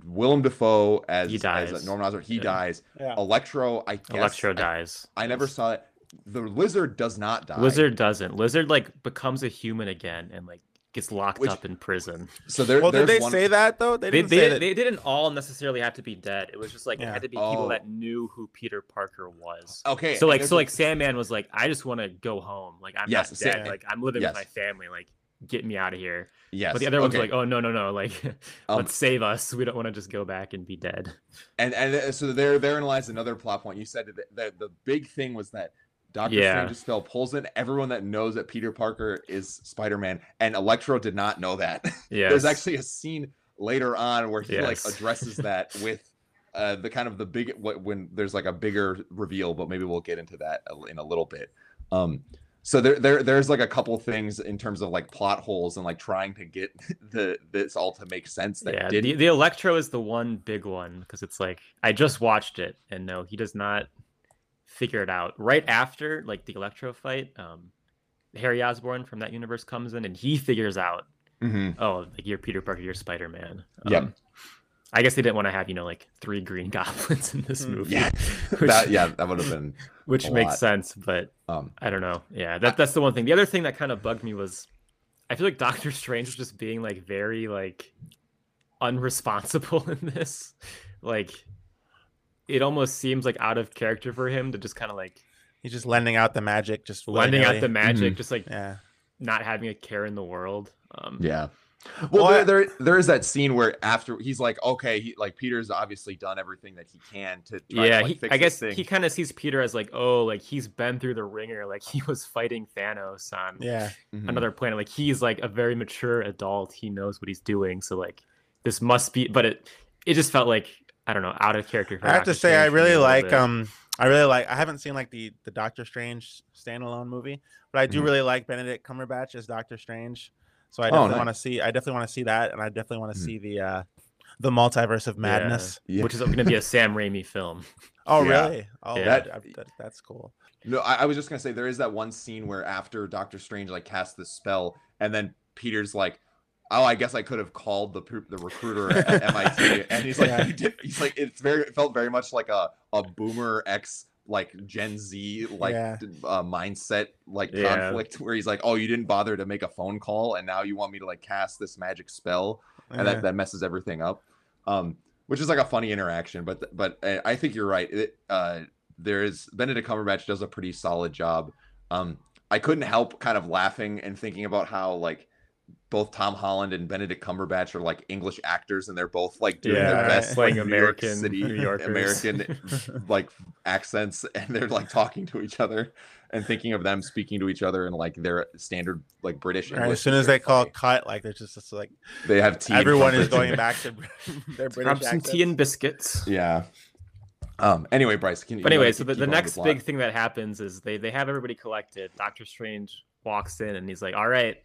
Willem Dafoe as, He dies. as uh, dies. Norman Osborn, he Yeah. dies. Yeah. Electro, I guess Electro I- dies. I, never saw it. The lizard does not die. Lizard doesn't. Lizard like becomes a human again and like gets locked Which- up in prison. So there, Well, did they one- say that though? They They didn't they, say didn't- that. they didn't all necessarily have to be dead. It was just like it had to be people Oh. that knew who Peter Parker was. Okay, So like so like Sandman was like, I just want to go home. Like I'm Yes, not Sa- dead. Like I'm living yes. with my family. Like get me out of here. Yes. But the other ones okay. like, oh no no no, like Um, let's save us. We don't want to just go back and be dead. and and uh, so there therein lies another plot point. You said that the, the big thing was that Doctor Yeah. Strange's spell pulls in everyone that knows that Peter Parker is Spider Man, and Electro did not know that. Yeah. There's actually a scene later on where he like addresses that with uh, the kind of the big what when there's like a bigger reveal, but maybe we'll get into that in a little bit. Um, so there, there there's like a couple things in terms of like plot holes and like trying to get the this all to make sense that yeah, didn't. the, the Electro is the one big one because it's like I just watched it and no, he does not figure it out. Right after like the Electro fight, um, Harry Osborn from that universe comes in and he figures out, Mhm. oh, like you're Peter Parker, you're Spider Man. Yep. I guess they didn't want to have you know like three Green Goblins in this Mm. movie. Yeah, which, that yeah, that would have been. which a makes lot. sense, but Um, I don't know. Yeah, that that's the one thing. The other thing that kind of bugged me was I feel like Doctor Strange was just being like very like unresponsible in this. Like it almost seems like out of character for him to just kind of like He's just lending out the magic, just lending out the willy-nilly. magic, Mhm. just like Yeah. not having a care in the world. Um Yeah. Well, Well, there, I- there there is that scene where after he's like, okay, he like Peter's obviously done everything that he can to try yeah, to, like, he, fix I guess thing. he kind of sees Peter as like, oh, like he's been through the ringer, like he was fighting Thanos on Yeah. Mhm. another planet. Like he's like a very mature adult. He knows what he's doing. So like this must be, but it it just felt like I don't know, out of character. For I have to say, I Strange for really like bit. um, I really like. I haven't seen like the the Doctor Strange standalone movie, but I do Mhm. really like Benedict Cumberbatch as Doctor Strange. So I Oh, definitely nice. want to see. I definitely want to see that, and I definitely want to Mhm. see the uh, the multiverse of madness. Yeah. which is going to be a Sam Raimi film. Oh, Yeah. really? Oh, Yeah. that, That- that, that's cool. No, I, I was just gonna say there is that one scene where after Doctor Strange like casts the spell, and then Peter's like, "Oh, I guess I could have called the the recruiter at MIT," and he's like, Yeah. he did, "He's like, it's very it felt very much like a a Boomer X like Gen Z like Yeah. uh, mindset like Yeah. conflict where he's like, "Oh, you didn't bother to make a phone call, and now you want me to like cast this magic spell." and Yeah. that, that messes everything up um which is like a funny interaction but but uh, i think you're right it, uh there is benedict cumberbatch does a pretty solid job um i couldn't help kind of laughing and thinking about how like both Tom Holland and Benedict Cumberbatch are like English actors, and they're both like doing Yeah, their best playing like, New York American City, New Yorkers. American like accents, and they're like talking to each other and thinking of them speaking to each other in like their standard like British. Right, English as soon as they call funny. cut, like they're just, just like they have tea. everyone is going back to their British Grab some tea and biscuits. Yeah. Um. Anyway, Bryce, can you? But you wanna anyway, so the, the next plot? big thing that happens is they they have everybody collected. Doctor Strange walks in and he's like, "All right,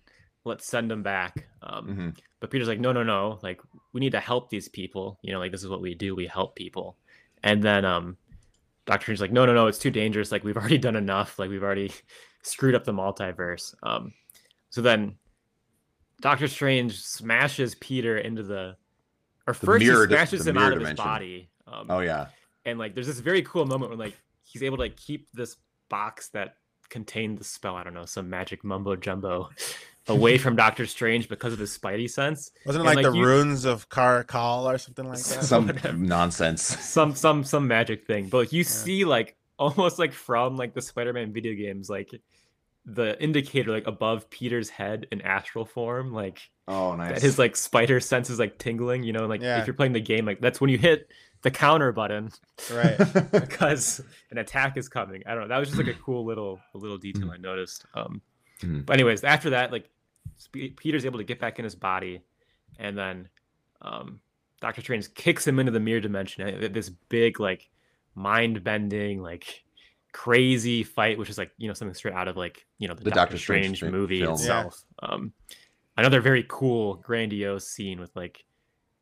let's send them back." Um, Mhm. But Peter's like, "No, no, no! Like we need to help these people. You know, like this is what we do. We help people." And then um, Doctor Strange's like, "No, no, no! It's too dangerous. Like we've already done enough. Like we've already screwed up the multiverse." Um, so then Doctor Strange smashes Peter into the, or first mirror di- smashes him out of his body. Um, Oh yeah. and like there's this very cool moment where like he's able to like keep this box that contained the spell i don't know some magic mumbo jumbo away from doctor strange because of his spidey sense wasn't it like, like, the you- runes of Karakal or something like that. Some nonsense. some some some magic thing but like, you Yeah. see like almost like from like the spider-man video games like the indicator like above peter's head in astral form like Oh nice. that his like spider sense is like tingling you know like Yeah. if you're playing the game like that's when you hit the counter button right. because an attack is coming. I don't know. That was just like a cool little a little detail I noticed. Um, Mhm. but anyways, after that, like Sp- Peter's able to get back in his body, and then um, Doctor Strange kicks him into the mirror dimension. This big like mind bending like crazy fight, which is like you know something straight out of like you know the, The Doctor, Doctor Strange Strange, movie film. Yeah. itself. Um, another very cool, grandiose scene with like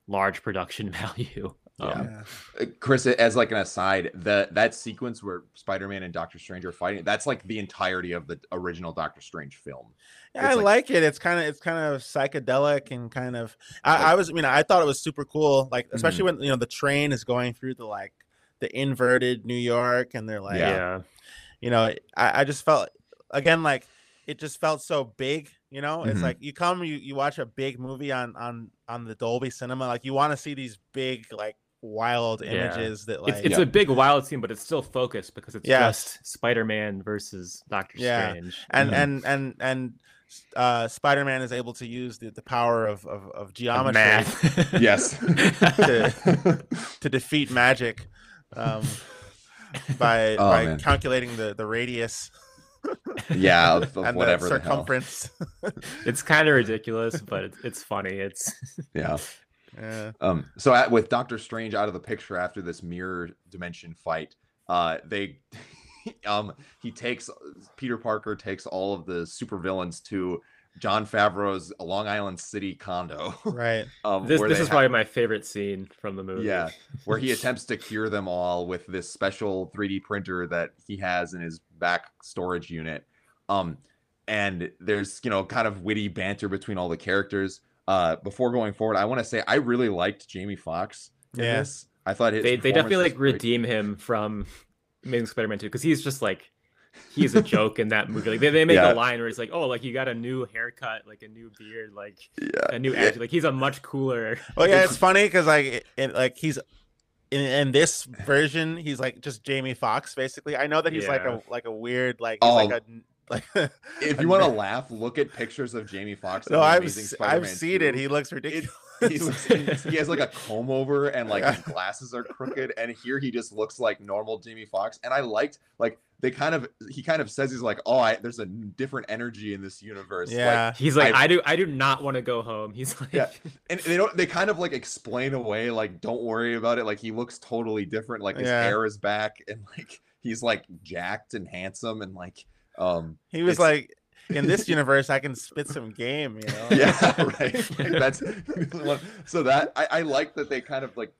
large production value. Yeah. Um, Yeah. Chris, as like an aside, the that sequence where Spider-Man and Doctor Strange are fighting, that's like the entirety of the original Doctor Strange film. Yeah, I like, like- it. It's kind of it's kind of psychedelic and kind of. I, I was, I mean, I thought it was super cool. Like especially Mm-hmm. when you know the train is going through the like the inverted New York, and they're like, Yeah. yeah. you know, I, I just felt again like it just felt so big. You know, it's Mhm. like you come, you you watch a big movie on on on the Dolby Cinema, like you want to see these big like wild Yeah. images that like it's, it's Yeah. a big wild scene, but it's still focused because it's Yes. just Spider-Man versus Doctor Yeah. Strange. and Mhm. and and and uh spider-man is able to use the, the power of, of, of Of geometry math. Yes. to to defeat magic um, by Oh, by man. calculating the, the radius yeah, of, of and whatever the the, hell. circumference. it's kind of ridiculous, but it's, it's funny. It's Yeah. Yeah. Um. So at, with Doctor Strange out of the picture after this mirror dimension fight, uh, they um he takes Peter Parker takes all of the supervillains to Jon Favreau's Long Island City condo. Right. Um, This this is ha- probably my favorite scene from the movie. yeah, where he attempts to cure them all with this special 3D printer that he has in his back storage unit. Um, and there's you know kind of witty banter between all the characters. Uh, before going forward, I want to say I really liked Jamie Foxx. Yes, Yeah. I thought his they they definitely like great. redeem him from Amazing Spider-Man 2 because he's just like he's a joke in that movie. Like they, they make Yeah. a line where it's like, oh, like you got a new haircut, like a new beard, like Yeah, a new yeah. attitude. Like he's a much cooler. Well, yeah, it's funny because like, it, it- like he's in, in this version, he's like just Jamie Foxx basically. I know that he's like a like a weird like he's like Oh. a like. If you want to laugh, look at pictures of Jamie Foxx. no, the I've Amazing s- Spider-Man I've seen it. He looks ridiculous. he, he has like a comb over and like his glasses are crooked and here he just looks like normal Jamie Foxx and I liked like they kind of he kind of says he's like oh I, there's a different energy in this universe like, yeah, He's like, I- I, do I do not want to go home. He's like Yeah. and they don't they kind of like explain away like don't worry about it like he looks totally different like his Yeah. hair is back and like he's like jacked and handsome and like um he was like in this universe, I can spit some game. You know. yeah right that's so that I, I like that they kind of like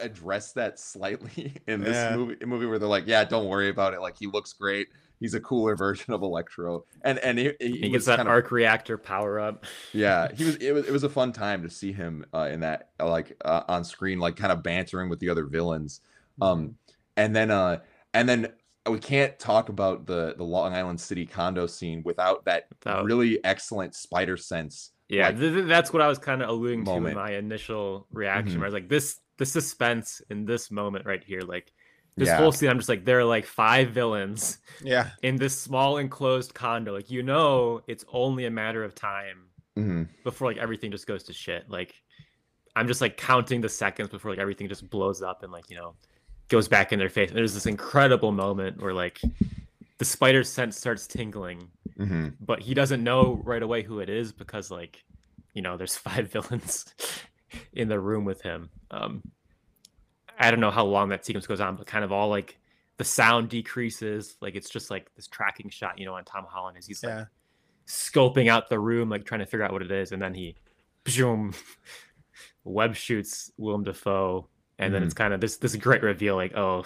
address that slightly in this Yeah. movie movie where they're like yeah don't worry about it like he looks great he's a cooler version of electro and and he, he, he gets that kind of- arc reactor power up. yeah he was it was it was a fun time to see him uh, in that uh, like uh, on screen like kind of bantering with the other villains um and then uh and then we can't talk about the the long island city condo scene without that Without- really excellent spider sense Yeah, like, th- th- that's what I was kind of alluding to in my initial reaction. Mhm. Where I was like, this the suspense in this moment right here, like this Yeah. whole scene, I'm just like, there are like five villains Yeah. in this small enclosed condo. Like you know, it's only a matter of time mhm. before like everything just goes to shit. Like I'm just like counting the seconds before like everything just blows up and like you know goes back in their face. And there's this incredible moment where like the spider sense starts tingling, Mhm. but he doesn't know right away who it is because like you know there's five villains in the room with him. Um, I don't know how long that sequence goes on, but kind of all like the sound decreases. Like it's just like this tracking shot, you know, on Tom Holland as he's like Yeah. scoping out the room, like trying to figure out what it is, and then he, boom, web shoots Willem Dafoe, and then Mhm. it's kind of this this great reveal, like oh,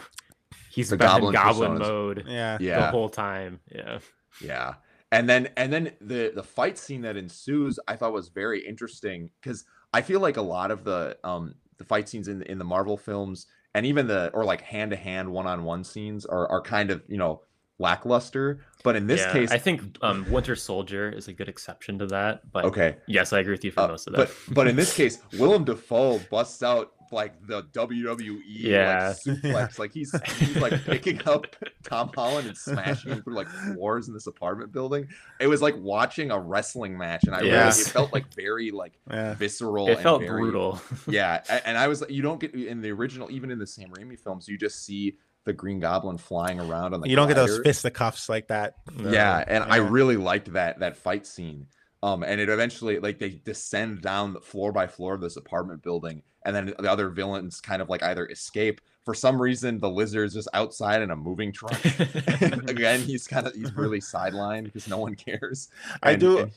he's The been goblin in goblin mode Yeah. the yeah whole time. Yeah, Yeah. And then and then the the fight scene that ensues I thought was very interesting cuz I feel like a lot of the um the fight scenes in in the Marvel films and even the or like hand to hand one on one scenes are are kind of, you know, lackluster, but in this Yeah, case I think um, Winter Soldier is a good exception to that. But okay. yes, I agree with you for Uh, most of that. but but in this case, Willem Dafoe busts out like the WWE Yeah. like suplex. Like he's he's like picking up Tom Holland and smashing him through like floors in this apartment building. It was like watching a wrestling match, and I really it felt like very like Yeah. visceral. it and felt very- brutal. Yeah, and I was like you don't get in the original, even in the Sam Raimi films, you just see the Green Goblin flying around on the. You don't get those fisticuffs like that. Yeah, and I really liked that that fight scene. Um, and it eventually like they descend down the floor by floor of this apartment building, and then the other villains kind of like either escape. For some reason, the lizard's just outside in a moving truck. and again, he's kind of he's really sidelined because no one cares. I And- do. and-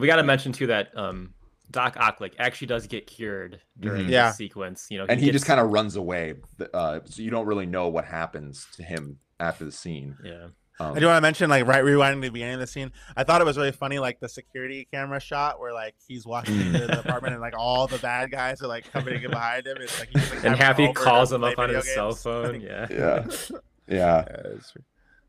we got to mention too that um, Doc Ock like actually does get cured during Mhm. the Yeah. sequence. You know, and he gets- just kind of runs away. Uh, so you don't really know what happens to him after the scene. yeah. Um, I do want to mention, like, right rewinding the beginning of the scene. I thought it was really funny, like the security camera shot where, like, he's walking Mm. into the apartment and like all the bad guys are like coming in behind him. It's like he's like, And Happy calls him up on video his cell phone. Like, Yeah. yeah, yeah. yeah,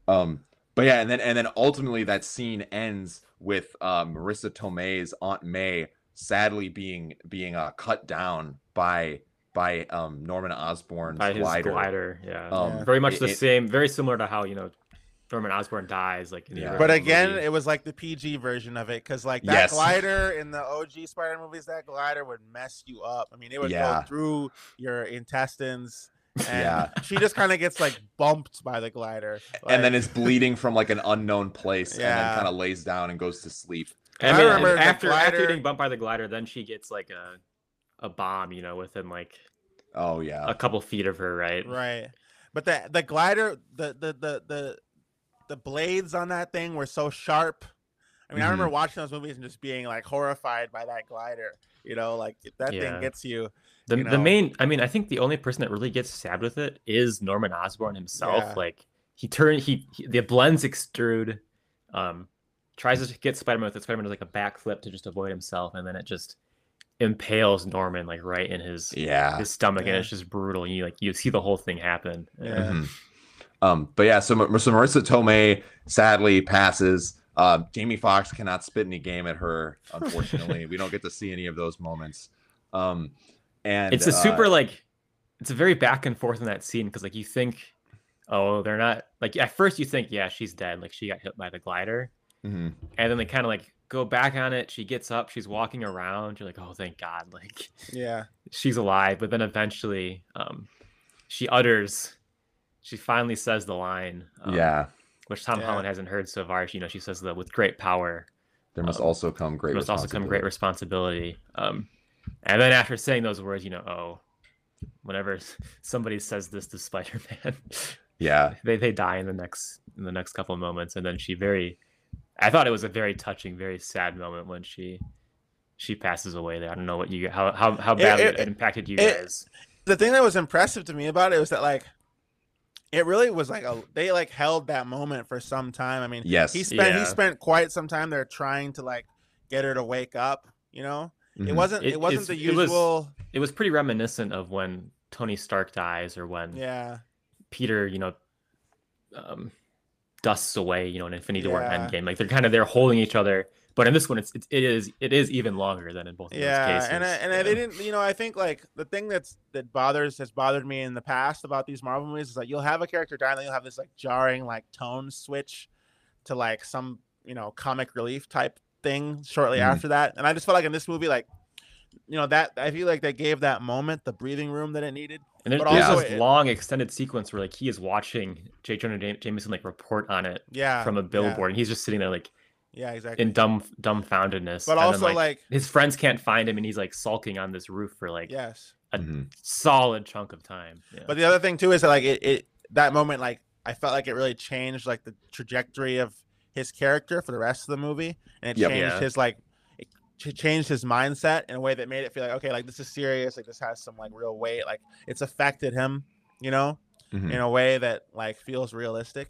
Um, but yeah, and then and then ultimately that scene ends with uh, Marisa Tomei's Aunt May sadly being being uh, cut down by by um, Norman Osborn's By his glider. glider. Yeah. Um, very much it- the it- same. Very similar to how you know Norman Osborn dies. Like in the Yeah. But again, movie. it was like the PG version of it because, like, that Yes. glider in the OG Spider movies, that glider would mess you up. I mean, it would Yeah. go through your intestines. And Yeah. she just kind of gets like bumped by the glider. and then Like, is bleeding from like an unknown place, and then kind of lays down and goes to sleep. I, I mean, remember the after after getting bumped by the glider, then she gets like a a bomb. You know, within like Oh yeah, a couple feet of her. Right. right. But the the glider, the the the the the blades on that thing were so sharp. I mean, mm-hmm. I remember watching those movies and just being like horrified by that glider. You know, like that yeah. thing gets you. The, you know? the main, I mean, I think the only person that really gets stabbed with it is Norman Osborn himself. Yeah. Like he turned, he, he the blends extrude, um, tries to get Spider-Man with it. Spider-Man does like a backflip to just avoid himself, and then it just impales Norman like right in his yeah his stomach, yeah. and it's just brutal. And you like you see the whole thing happen. Yeah. Um, but yeah, so, so Marisa Tomei sadly passes. Uh, Jamie Foxx cannot spit any game at her. Unfortunately, we don't get to see any of those moments. Um, and it's a super uh, like, it's a very back and forth in that scene because like you think, oh, they're not like at first you think yeah she's dead like she got hit by the glider, mm-hmm. and then they kind of like go back on it. She gets up, she's walking around. You're like, oh, thank God, like yeah, she's alive. But then eventually, um, she utters, she finally says the line, um, yeah which Tom Yeah. Holland hasn't heard so far. You know, she says that with great power, there must Um, also come great there must also come great responsibility. Um, and then after saying those words, you know, oh, whenever somebody says this to Spider-Man, yeah they they die in the next in the next couple of moments. And then she very, I thought it was a very touching, very sad moment when she she passes away. There, I don't know what you how how how badly it, it- impacted you it- guys. the thing that was impressive to me about it was that like it really was like a they like held that moment for some time. I mean, yes he spent Yeah. he spent quite some time there trying to like get her to wake up. You know, it Mhm. wasn't it, It- wasn't it's- the it was- usual. It was pretty reminiscent of when Tony Stark dies or when yeah, Peter, you know, um, dusts away, you know, in Infinity War Yeah. and Endgame. Like they're kind of they're holding each other, but in this one, it's, it's it is it is even longer than in both of yeah, those cases. and I, and Yeah. they didn't. You know, I think like the thing that's that bothers has bothered me in the past about these Marvel movies is like you'll have a character die, and then you'll have this like jarring like tone switch to like some you know comic relief type thing shortly Mhm. after that. And I just felt like in this movie, like you know that I feel like they gave that moment the breathing room that it needed. And there- but there's also this it- long extended sequence where like he is watching J. Jonah Jam- Jameson like report on it Yeah, from a yeah, billboard, and he's just sitting there like Yeah, exactly. in dumb dumbfoundedness. but and then, also like, his friends can't find him, and he's like sulking on this roof for like yes. a Mhm. solid chunk of time. Yeah. But the other thing too is that like it, it that moment like I felt like it really changed like the trajectory of his character for the rest of the movie, and it Yep. changed Yeah. his like it ch- changed his mindset in a way that made it feel like okay, like this is serious, like this has some like real weight, like it's affected him, you know, Mhm. in a way that like feels realistic.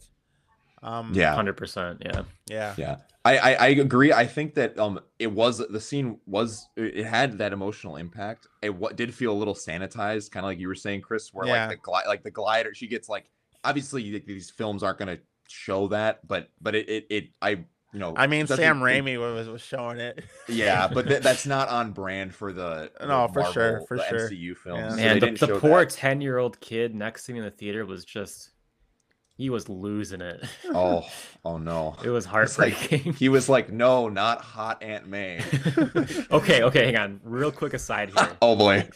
Um, yeah hundred percent. Yeah. yeah, Yeah, I, I I agree. I think that um it was the scene was it it had that emotional impact. It what did feel a little sanitized, kind of like you were saying, Chris, where Yeah. like the glide like the glider, she gets like obviously th- these films aren't gonna show that, but but it it, it I you know I mean doesn't- Sam it- Raimi was was showing it. yeah, but th- that's not on brand for the the No, for sure, for the sure. MCU films. Yeah. Man, they the, the poor ten year old kid next to me in the theater was just he was losing it. Oh oh no, It was It's like- heartbreaking. he was like, no, not hot Aunt May. okay, okay, hang on. Real quick aside here. oh boy,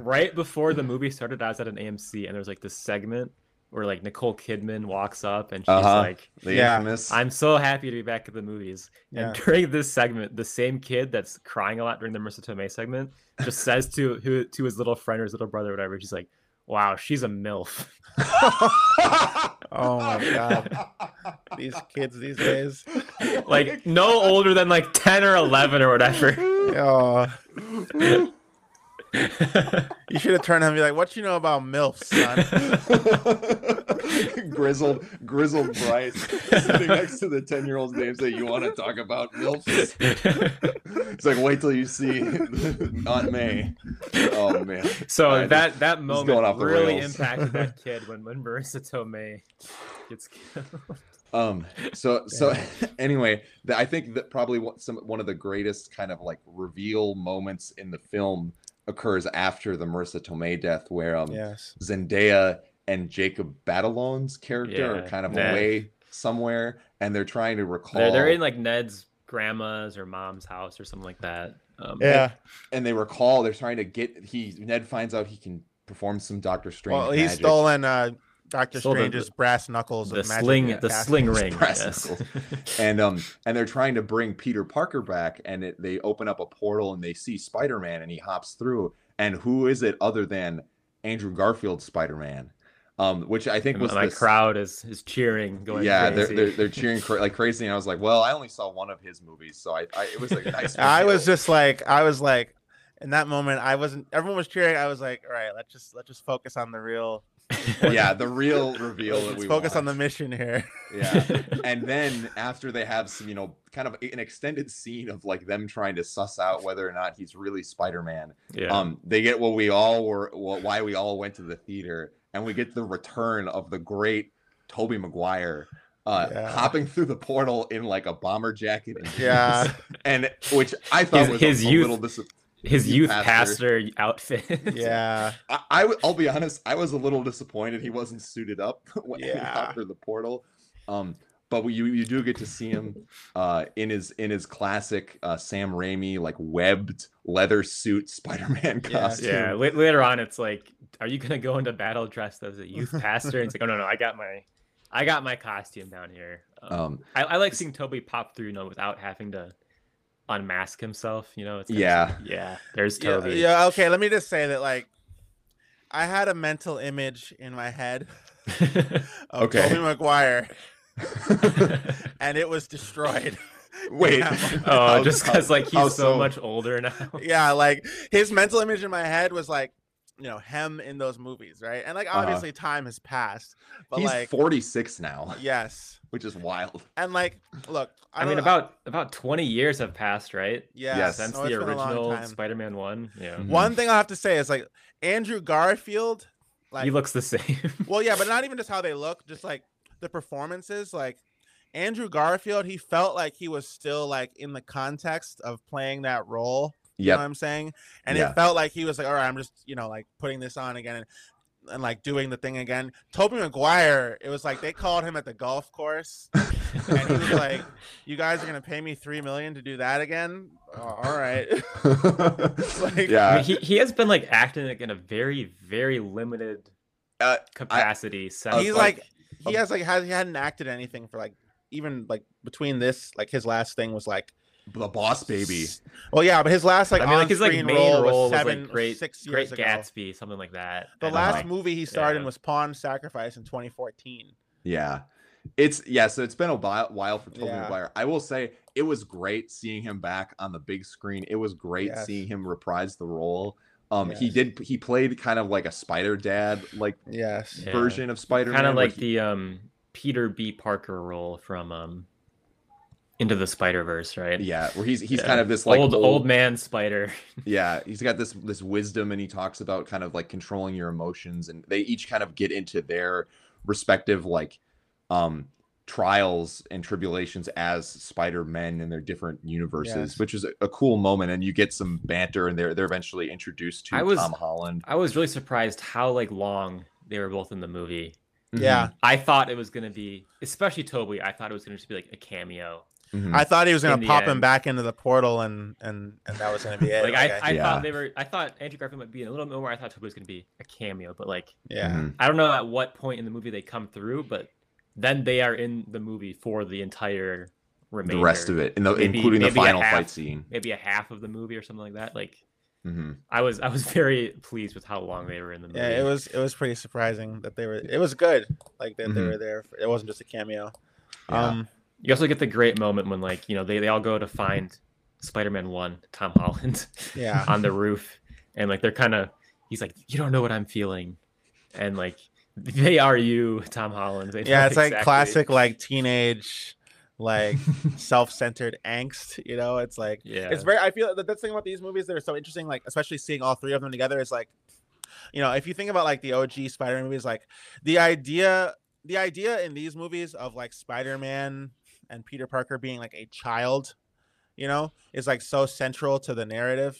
right before the movie started, I was at an AMC and there was like this segment where like Nicole Kidman walks up and she's Uh-huh. like, the Yeah. infamous. I'm so happy to be back at the movies. Yeah. And during this segment, the same kid that's crying a lot during the Marisa Tomei segment just says to who to his little friend or his little brother or whatever, she's like, Wow, she's a MILF. oh my god, these kids these days. like no older than like 10 or 11 or whatever. Oh, you should have turned to him and be like, "What you know about milfs, son?" grizzled, grizzled Bryce sitting next to the ten-year-old's name. Say, "You want to talk about milfs?" It's like, wait till you see Aunt May. Oh man. so Alright, that that moment really rails. impacted that kid when when Marisa Tomei gets killed. Um. So so anyway, the, I think that probably some one of the greatest kind of like reveal moments in the film occurs after the Marisa Tomei death, where um yes. Zendaya and Jacob Batalon's character are kind of Ned. away somewhere, and they're trying to recall. They're, they're in like Ned's grandma's or mom's house or something like that. Um, Yeah. and they recall they're trying to get he Ned finds out he can perform some Doctor Strange. Well, he's magic. stolen uh, Doctor Stole the- Strange's brass knuckles. the of magic sling, the casting. sling ring. Brass Yes. knuckles. and um and they're trying to bring Peter Parker back, and it, they open up a portal and they see Spider Man, and he hops through. And who is it other than Andrew Garfield Spider Man? um, which I think And was my this- crowd is is cheering, going yeah, they're, they're they're cheering cra- like crazy, and I was like, well, I only saw one of his movies, so I, I it was like nice. I was just like, I was like, in that moment, I wasn't. Everyone was cheering. I was like, all right, let's just let's just focus on the real. yeah, the real reveal that Let's we focus on the mission here. Yeah, and then after they have some, you know, kind of an extended scene of like them trying to suss out whether or not he's really Spider-Man. yeah. Um, they get what we all were, well, why we all went to the theater, and we get the return of the great Tobey Maguire. Uh, Yeah. hopping through the portal in like a bomber jacket and Yeah. and which I thought His- was his a, a youth- little dis- His youth youth pastor. pastor, outfit. Yeah. I, I will be honest, I was a little disappointed he wasn't suited up when he Yeah. hopped through the portal. Um, but you you do get to see him uh, in his in his classic uh, Sam Raimi like webbed leather suit Spider-Man Yeah, costume. Yeah, la- later on, it's like, are you gonna go into battle dressed as a youth pastor? And it's like, oh no, no, I got my, I got my costume down here. Um, Um, I, I like seeing Tobey pop through, you know, without having to unmask himself. You know, it's kinda Yeah. just like, yeah. There's Yeah, Tobey. yeah. Okay. Let me just say that, like, I had a mental image in my head of Okay. Tobey Maguire, and it was destroyed. Wait, Yeah. oh, just because like he's how so so? much older now. yeah, like his mental image in my head was like, you know, him in those movies, right? And like, Uh-huh. obviously, time has passed, but he's like, 46 now, yes, which is wild. and like, look, I, I mean, don't- about about 20 years have passed, right? yeah, Yes. Since no, the it's been a long original. Spider-Man one. Yeah. Mhm. One thing I have to say is like Andrew Garfield, like, he looks the same. well, yeah, but not even just how they look, just like the performances, like. Andrew Garfield, he felt like he was still like in the context of playing that role. You know what I'm saying? And Yeah. it felt like he was like, all right, I'm just, you know, like putting this on again and, and like doing the thing again. Tobey Maguire, it was like they called him at the golf course and he was like, You guys are gonna pay me three million to do that again? Oh, all right. like- yeah. I mean, he, he has been like acting like in a very very limited Uh, capacity. since, He's like he has like has he hadn't acted anything for like even like between this, like his last thing was like the boss baby. well yeah, but his last like I mean, like his like on-screen main role, role was was seven like great, six Great years ago. Gatsby, something like that. The And, last like, movie he starred in was Pawn Sacrifice in 2014. Yeah. It's yeah, so it's been a while, while for Tobey Yeah. Maguire. I will say it was great seeing him back on the big screen. It was great Yes. seeing him reprise the role. Um he did he played kind of like a spider dad like Yes. Yeah. version of Spider-Man. kind of like he- the um Peter B. Parker role from um Into the Spider Verse, right? yeah, where he's he's Yeah. kind of this like old, old man spider. yeah he's got this this wisdom and he talks about kind of like controlling your emotions and they each kind of get into their respective like um trials and tribulations as spider-men in their different universes Yes. which is a, a cool moment and you get some banter and they're they're eventually introduced to I was- tom holland I was really surprised how like long they were both in the movie. Yeah. I thought it was gonna be, especially Tobey. I thought it was gonna just be like a cameo. Mhm. I thought he was gonna the pop him back into the portal and and and that was gonna be it. Like I, I Yeah. thought they were. I thought Andrew Garfield might be in a little bit more. I thought Tobey was gonna be a cameo, but like yeah. Mhm. I don't know at what point in the movie they come through, but then they are in the movie for the entire remainder, the rest of it in the, Maybe- including the maybe a final half. fight scene maybe a half of the movie or something like that. Like Mhm. I was, I was very pleased with how long they were in the movie. Yeah, it was it was pretty surprising that they were. It was good, like that they Mhm. were there. For, it wasn't just a cameo. Yeah. Um, You also get the great moment when like you know they, they all go to find Spider-Man One, Tom Holland, Yeah. on the roof, and like they're kind of he's like you don't know what I'm feeling, and like they are you, Tom Holland. Yeah, it's like classic like teenage, like self-centered angst. You know, it's like Yeah, it's very. I feel that that's the thing about these movies. They're so interesting. Like especially seeing all three of them together is like, you know, if you think about like the OG Spider-Man movies, like the idea, the idea in these movies of like Spider-Man and Peter Parker being like a child, you know, is like so central to the narrative.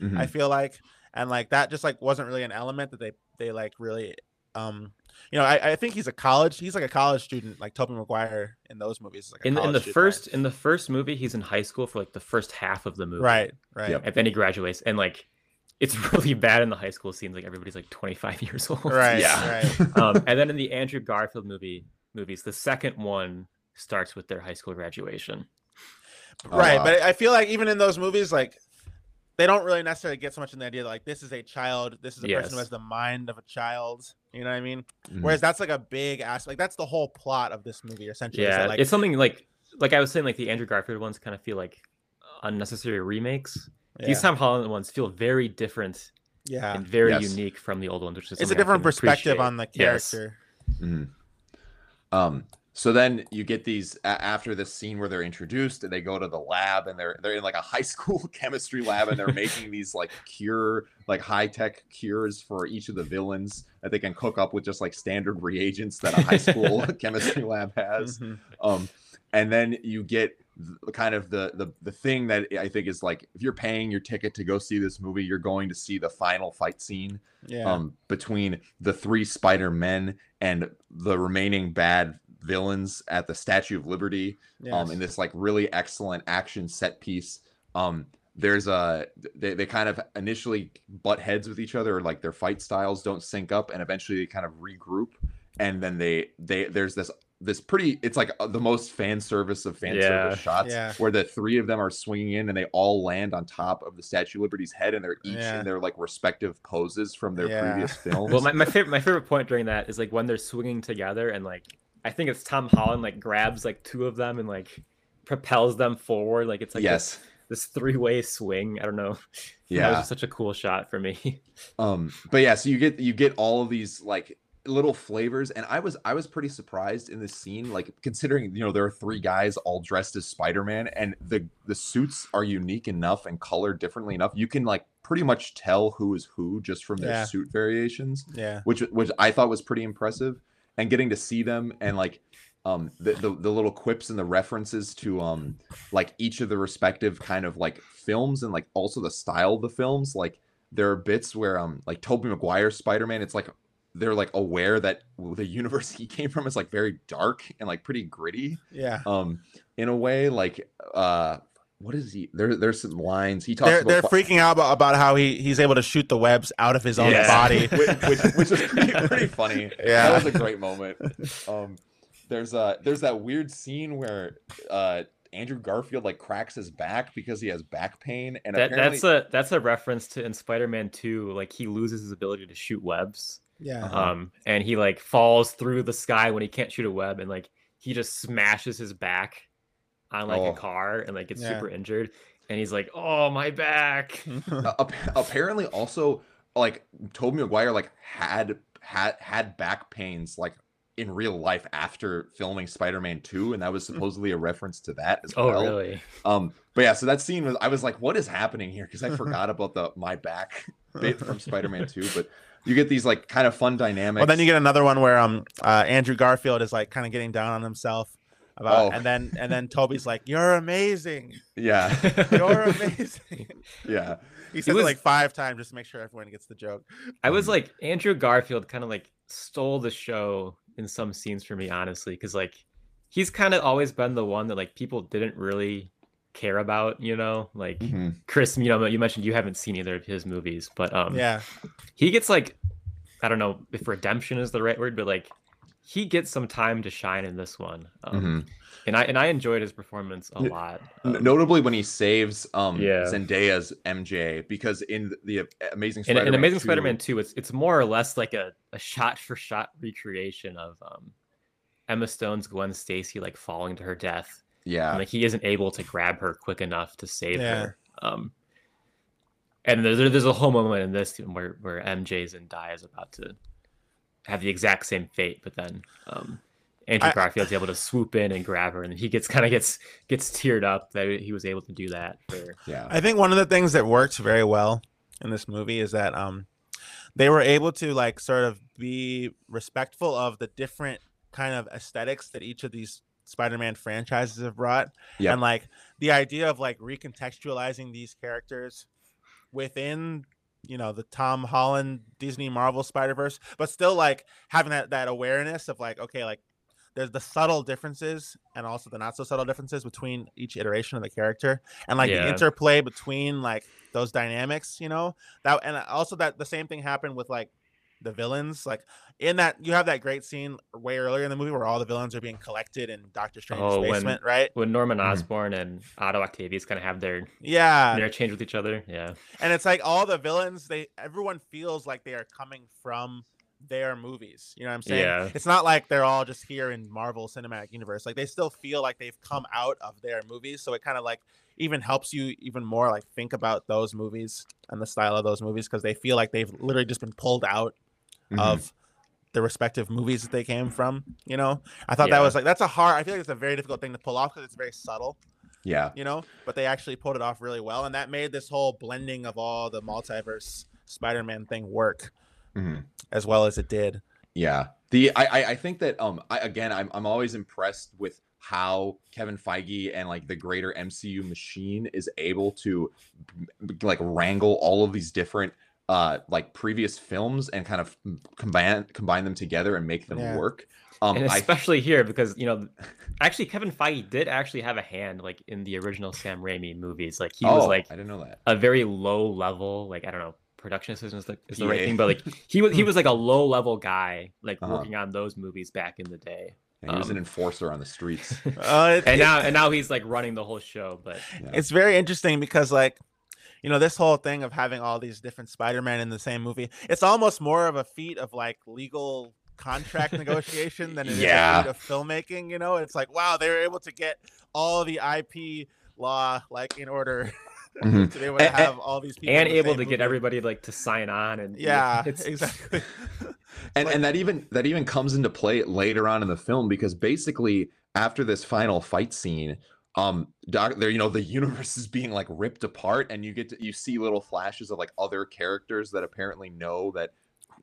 Mhm. I feel like, and like that just like wasn't really an element that they they like really, um, you know, I, I think he's a college, he's like a college student, like Tobey Maguire in those movies. Like in the, in the student, first in the first movie he's in high school for like the first half of the movie, right, right, Yep. And then he graduates, and like it's really bad in the high school scenes. Like everybody's like 25 years old. right, Yeah. right. um, and then in the Andrew Garfield movie movies, the second one starts with their high school graduation. Oh, right wow. but i feel like even in those movies like they don't really necessarily get so much in the idea that like this is a child, this is a person who has the mind of a child. You know what I mean? Mhm. Whereas that's like a big aspect. Like that's the whole plot of this movie essentially. is that, Yeah, like, it's something like like I was saying, like the Andrew Garfield ones kind of feel like unnecessary remakes. yeah, These Tom Holland ones feel very different yeah. and very Yes. unique from the old ones, which is it's a different perspective appreciate. on the Yes. character. Mhm. Um, so then you get these after this scene where they're introduced and they go to the lab and they're they're in like a high school chemistry lab and they're making these like cure like high tech cures for each of the villains that they can cook up with just like standard reagents that a high school chemistry lab has. Mhm. Um, and then you get th- kind of the, the the thing that I think is like if you're paying your ticket to go see this movie, you're going to see the final fight scene Yeah. um, between the three Spider Men and the remaining bad villains at the Statue of Liberty. Um, in this like really excellent action set piece. Um, there's a they, they kind of initially butt heads with each other, like their fight styles don't sync up, and eventually they kind of regroup, and then they they there's this this pretty it's like uh, the most fan service of fan Yeah. service shots Yeah. where the three of them are swinging in and they all land on top of the Statue of Liberty's head and they're each Yeah. in their like respective poses from their Yeah. previous films. Well, my, my favorite my favorite point during that is like when they're swinging together and like I think it's Tom Holland like grabs like two of them and like propels them forward. Like it's like yes. this, this three way swing. I don't know. Yeah, that was such a cool shot for me. um but yeah so you get you get all of these like little flavors and i was i was pretty surprised in this scene like considering you know there are three guys all dressed as spider-man and the the suits are unique enough and colored differently enough you can like pretty much tell who is who just from their Yeah. suit variations yeah. which which i thought was pretty impressive and getting to see them and like um the, the the little quips and the references to um like each of the respective kind of like films and like also the style of the films like there are bits where um like Tobey Maguire's Spider-Man it's like they're like aware that the universe he came from is like very dark and like pretty gritty Yeah. um in a way like uh what is he there there's some lines he talks They're about they're fi- freaking out about, about how he he's able to shoot the webs out of his own Yeah. body. which, which, which is pretty, pretty funny. Yeah. that was a great moment. Um, there's a there's that weird scene where uh Andrew Garfield like cracks his back because he has back pain, and That, apparently, that's a that's a reference to in Spider-Man 2, like he loses his ability to shoot webs. Yeah. Uh-huh. Um and he like falls through the sky when he can't shoot a web and like he just smashes his back on like Oh. a car and like gets Yeah. super injured and he's like, "Oh, my back." uh, apparently also like Tobey Maguire like had had had back pains like in real life after filming Spider-Man 2 and that was supposedly a reference to that as Oh, well. really? Um but yeah, so that scene was I was like what is happening here because I forgot about the my back bit from Spider-Man 2 but you get these like kind of fun dynamics. Well, then you get another one where um uh, Andrew Garfield is like kind of getting down on himself about, Oh. and then and then Tobey's like, "You're amazing, yeah. you're amazing." yeah. he says was- it like five times just to make sure everyone gets the joke. I was like Andrew Garfield kind of like stole the show in some scenes for me, honestly, because like he's kind of always been the one that like people didn't really care about, you know, like Mhm. Chris. You know, you mentioned you haven't seen either of his movies, but um, Yeah, he gets like I don't know if redemption is the right word, but like he gets some time to shine in this one, um, Mhm. and I and I enjoyed his performance a N- lot. Um, Notably when he saves um Yeah. Zendaya's MJ because in the Amazing Spider-Man in Amazing 2 Spider-Man 2, it's it's more or less like a, a shot for shot recreation of um, Emma Stone's Gwen Stacy like falling to her death. Yeah. And, like he isn't able to grab her quick enough to save Yeah. her. Um, and there's there's a whole moment in this where where MJ's and Die is about to have the exact same fate, but then um, Andrew I- Garfield's able to swoop in and grab her, and he gets kind of gets gets teared up that he was able to do that for yeah. I think one of the things that works very well in this movie is that um they were able to like sort of be respectful of the different kind of aesthetics that each of these Spider-Man franchises have brought. Yep. And like the idea of like recontextualizing these characters within you know the Tom Holland Disney Marvel Spider-Verse, but still like having that that awareness of like okay, like there's the subtle differences and also the not so subtle differences between each iteration of the character and like the interplay between like those dynamics, you know. That and also that the same thing happened with like the villains. Like in that, you have that great scene way earlier in the movie where all the villains are being collected in Doctor Strange's Oh, when- basement, right? When Norman Mhm. Osborn and Otto Octavius kind of have their Yeah, interchange with each other. Yeah. and it's like all the villains. They everyone feels like they are coming from their movies. You know what I'm saying? Yeah. It's not like they're all just here in Marvel Cinematic Universe. Like they still feel like they've come out of their movies. So it kind of like even helps you even more like think about those movies and the style of those movies because they feel like they've literally just been pulled out Mhm. of the respective movies that they came from. You know, I thought that was like that's a hard. I feel like it's a very difficult thing to pull off because it's very subtle. yeah. You know, but they actually pulled it off really well, and that made this whole blending of all the multiverse Spider-Man thing work Mhm. as well as it did. Yeah. The I I, I think that um I again I'm I'm always impressed with how Kevin Feige and like the greater MCU machine is able to like wrangle all of these different uh like previous films and kind of combine combine them together and make them Yeah. work. Um and I especially here because you know, actually Kevin Feige did actually have a hand like in the original Sam Raimi movies. Like he oh, was like I didn't know that. a very low level, like I don't know, production assistant is the, is the right thing, but like he was he was like a low level guy, like Uh-huh. working on those movies back in the day. And he was an um, enforcer on the streets. Uh, and now and now he's like running the whole show. But Yeah. it's very interesting because like you know this whole thing of having all these different spider-man in the same movie it's almost more of a feat of like legal contract negotiation than it is Yeah. a feat of filmmaking you know it's like wow they were able to get all the ip law like in order Mhm. to be able to And- and- have all these people and the able same to get everybody like to sign on and yeah it's exactly and like- and that even that even comes into play later on in the film because basically after this final fight scene um doc there you know the universe is being like ripped apart and you get to you see little flashes of like other characters that apparently know that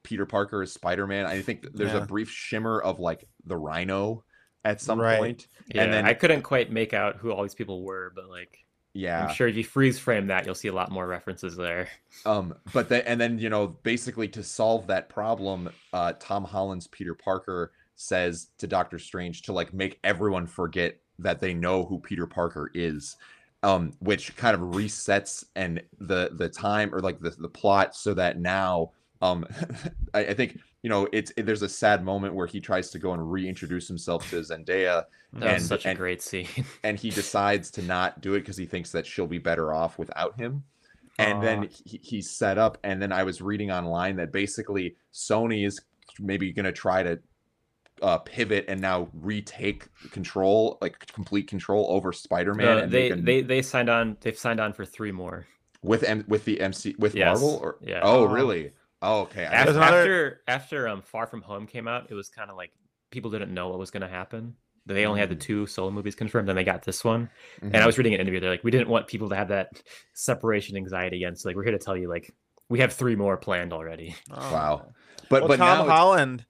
peter parker is spider-man i think there's Yeah. a brief shimmer of like the rhino at some Right. point yeah. and then I couldn't quite make out who all these people were, but like yeah I'm sure if you freeze frame that, you'll see a lot more references there. Um, but then and then you know, basically to solve that problem, uh, Tom Holland's Peter Parker says to Doctor Strange to like make everyone forget that they know who Peter Parker is. Um, which kind of resets and the the time or like the, the plot so that now um I, I think you know it's it, there's a sad moment where he tries to go and reintroduce himself to Zendaya That And- such a and- great scene. and he decides to not do it because he thinks that she'll be better off without him. And then he, he's set up. And then I was reading online that basically Sony is maybe going to try to uh, pivot and now retake control, like complete control over Spider-Man. No, and they can- they they signed on. They've signed on for three more. with M- with the MC with Yes, Marvel or yeah. oh Oh. really oh okay After another- after, after um Far From Home came out, it was kind of like people didn't know what was going to happen. They only had the Mm. two solo movies confirmed, then they got this one. And Mhm. I was reading an interview. They're like, we didn't want people to have that separation anxiety again. So like, we're here to tell you, like, we have three more planned already. Oh, Wow. but well, but tom now it's- holland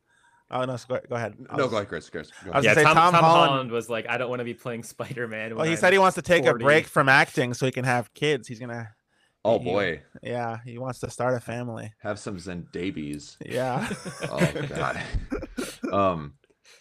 oh no go, go ahead I no go ahead Chris Chris go was ahead. yeah, say, Tom, Tom Tom Holland- Holland was like, I don't want to be playing Spider Man. well he said he wants to take 40. a break from acting so he can have kids he's gonna oh he- boy yeah he wants to start a family have some Zendabies yeah oh god um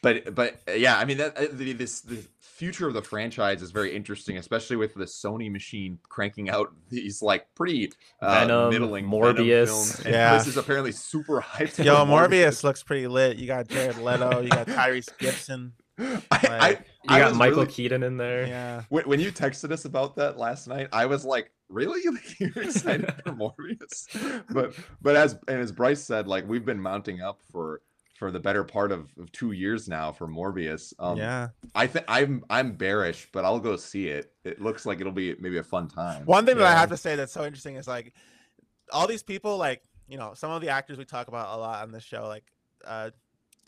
but but uh, yeah i mean that uh, the, this the future of the franchise is very interesting especially with the sony machine cranking out these like pretty uh, Venom, middling Morbius. Venom films. And Yeah. Chris is apparently super hyped Yo, for Morbius looks pretty lit. You got Jared Leto. You got Tyrese Gibson. I, I, You I got Michael really- Keaton in there. Yeah. when, when you texted us about that last night, I was like, "Really? You're excited for Morbius?" But but as and as Bryce said, like we've been mounting up for for the better part of, of two years now for Morbius. Um, yeah. I think I'm I'm bearish, but I'll go see it. It looks like it'll be maybe a fun time. One thing that I have to say that's so interesting is like all these people, like, you know, some of the actors we talk about a lot on this show, like uh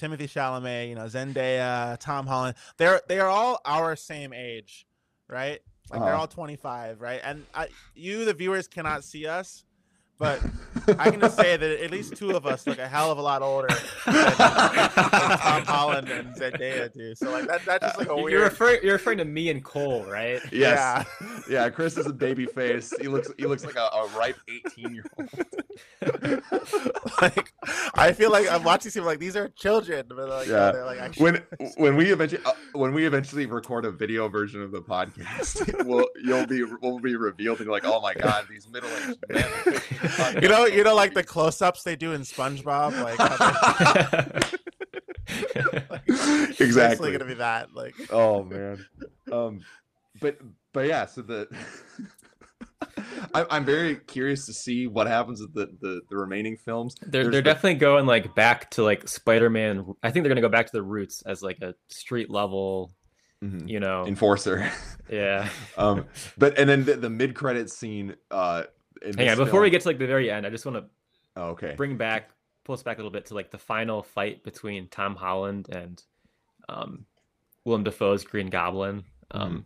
Timothée Chalamet, you know, Zendaya, Tom Holland, they're they are all our same age, right? Like they're Uh-huh. all 25, right? And I, you, the viewers, cannot see us, but I can just say that at least two of us look a hell of a lot older than, than Tom Holland and Zendaya do. So like that, that's just like a You're weird. referring you're referring to me and Cole, right? yes, yeah. Chris is a baby face. He looks he looks like a, a ripe 18 year old. like I feel like I'm watching people like these are children, but like, Yeah. they're like actually. when when we eventually uh, when we eventually record a video version of the podcast, we'll you'll be we'll be revealed and you're like, oh my god, these middle aged men. Are making a podcast." you know, you know, like the close-ups they do in SpongeBob, like how like, it's exactly. gonna be that. Like, oh man um but but yeah so the I, i'm very curious to see what happens with the the, the remaining films They're There's they're the- definitely going like back to like Spider-Man. I think they're gonna go back to the roots as like a street level, Mhm. you know. enforcer yeah. um but and then the, the mid-credit scene uh in Hang on, this before we get to like the very end, I just want to oh, okay bring back, pull us back a little bit to like the final fight between Tom Holland and um, Willem Dafoe's Green Goblin, um,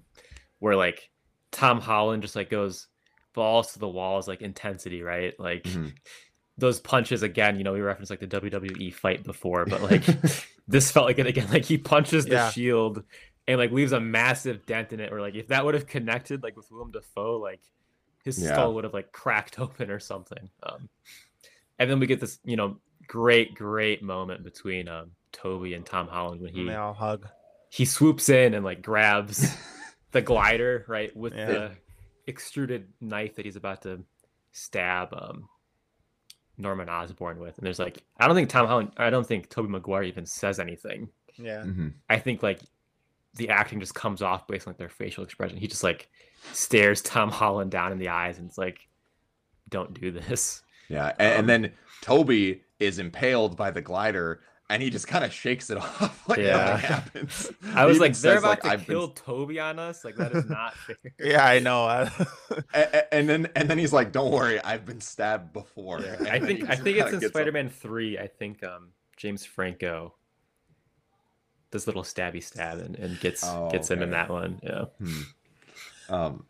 where like Tom Holland just like goes balls to the walls, like intensity, right? Like Mhm. those punches again. You know, we referenced like the WWE fight before, but like this felt like it again. Like he punches the Yeah. shield and like leaves a massive dent in it. Or like if that would have connected like with Willem Dafoe, like his Yeah. skull would have like cracked open or something. Um, and then we get this, you know, great, great moment between um, Tobey and Tom Holland when he and they all hug. he swoops in and like grabs the glider right with Yeah. the extruded knife that he's about to stab um, Norman Osborn with. And there's like, I don't think Tom Holland, I don't think Tobey Maguire even says anything. Yeah, Mhm. I think like the acting just comes off based on like their facial expression. He just like stares Tom Holland down in the eyes and it's like, don't do this. yeah and, Um, and then tobey is impaled by the glider and he just kind of shakes it off like Yeah. nothing happens I was like, they're says, about to "I've been kill Tobey on us. Like that is not fair. yeah, I know. I- A- a- and then and then he's like, "Don't worry, I've been stabbed before." Yeah. I think I think it's in. Spider-Man three. I think um James Franco does a little stabby stab and, and gets Oh, gets him in that one. Yeah. Hmm. Um,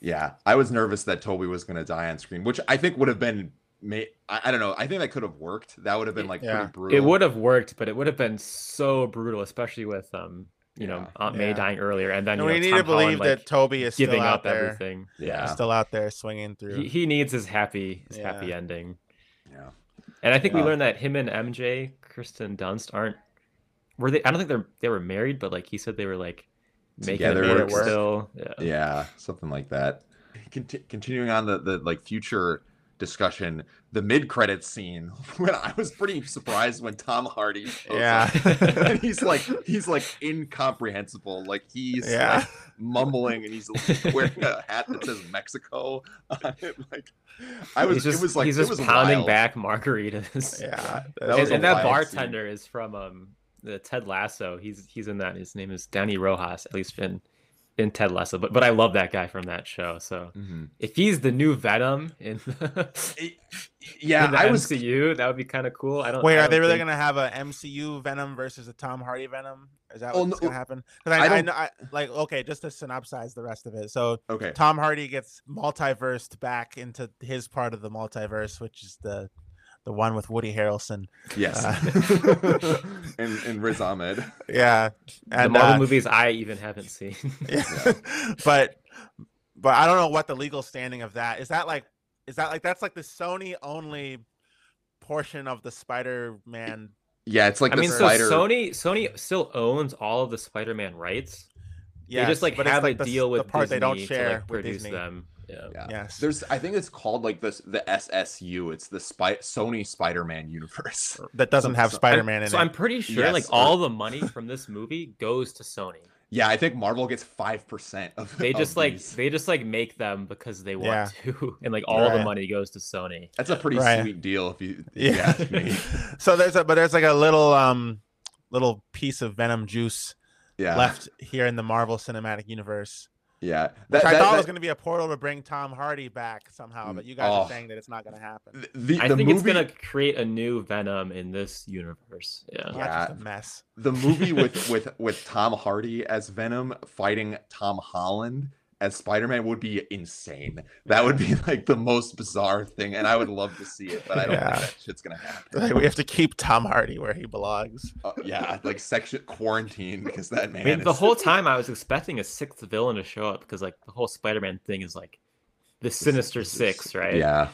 yeah, I was nervous that Tobey was gonna die on screen, which I think would have been. Ma- I, I don't know. I think that could have worked. That would have been like Yeah. pretty brutal. It would have worked, but it would have been so brutal, especially with um you know Aunt May Yeah. dying earlier, and then and you we know, need Tom to believe Holland, like, that Tobey is giving still out up there, everything. Yeah. still out there swinging through. He, he needs his happy his Yeah. happy ending, Yeah. and I think we learned that him and MJ Kristen Dunst aren't were they? I don't think they're they were married, but like he said they were like making Together. it work work. still. Yeah. Yeah, something like that. Conti- continuing on the the like future discussion, the mid credits scene when I was pretty surprised when Tom Hardy yeah, up. and he's like he's like incomprehensible like he's Yeah. like mumbling and he's wearing a hat that says mexico on it like i was he's just, it was like he's just was pounding wild. back margaritas. yeah. that That was and, and that wild scene. bartender is from um the Ted Lasso. He's he's in that. His name is Dani Rojas, at least in in Ted Lasso. But but I love that guy from that show. So Mhm. if he's the new Venom in the, yeah in the i was MCU, that would be kind of cool. I don't. Wait, I are they really think- gonna have a MCU Venom versus a Tom Hardy Venom? Is that Oh, what's no, gonna happen? Because I I, I, know, I like okay, just to synopsize the rest of it. So okay Tom Hardy gets multiversed back into his part of the multiverse, which is the the one with Woody Harrelson. yes Uh, and and riz ahmed Yeah, the and Marvel uh, movies I even haven't seen. yeah. but but I don't know what the legal standing of that is. That like is that like that's like the Sony only portion of the Spider-Man. yeah it's like I the mean, spider so Sony Sony still owns all of the Spider-Man rights. Yeah, they just like but it's have like a the, deal the with part they don't share to like with produce Disney. them. Yeah. yeah Yes. there's i think it's called like this the ssu it's the spy sony spider-man universe That doesn't So- have so- Spider-Man in So it. So I'm pretty sure Yes, like or- all the money from this movie goes to Sony. yeah i think marvel gets 5% of They of just like these. they just like make them because they want Yeah. to, and like all the money goes to Sony. That's a pretty Right. sweet deal if you, if you yeah. ask me. so there's a but there's like a little um little piece of Venom juice Yeah. left here in the Marvel Cinematic Universe. Yeah. Which That, I that- thought that- was going to be a portal to bring Tom Hardy back somehow, mm, but you guys Oh. are saying that it's not going to happen. the, I the think movie, it's gonna create a new Venom in this universe. Yeah. Oh, yeah. Just a mess. the movie with with with Tom Hardy as Venom fighting Tom Holland as Spider-Man would be insane. That would be like the most bizarre thing, and I would love to see it, but I don't Yeah. think that shit's gonna happen. Like, we have to keep Tom Hardy where he belongs. Uh, yeah, like section quarantine because that man. I mean, the is- whole time I was expecting a sixth villain to show up because like the whole Spider-Man thing is like the Sinister this is- Six, right? Yeah.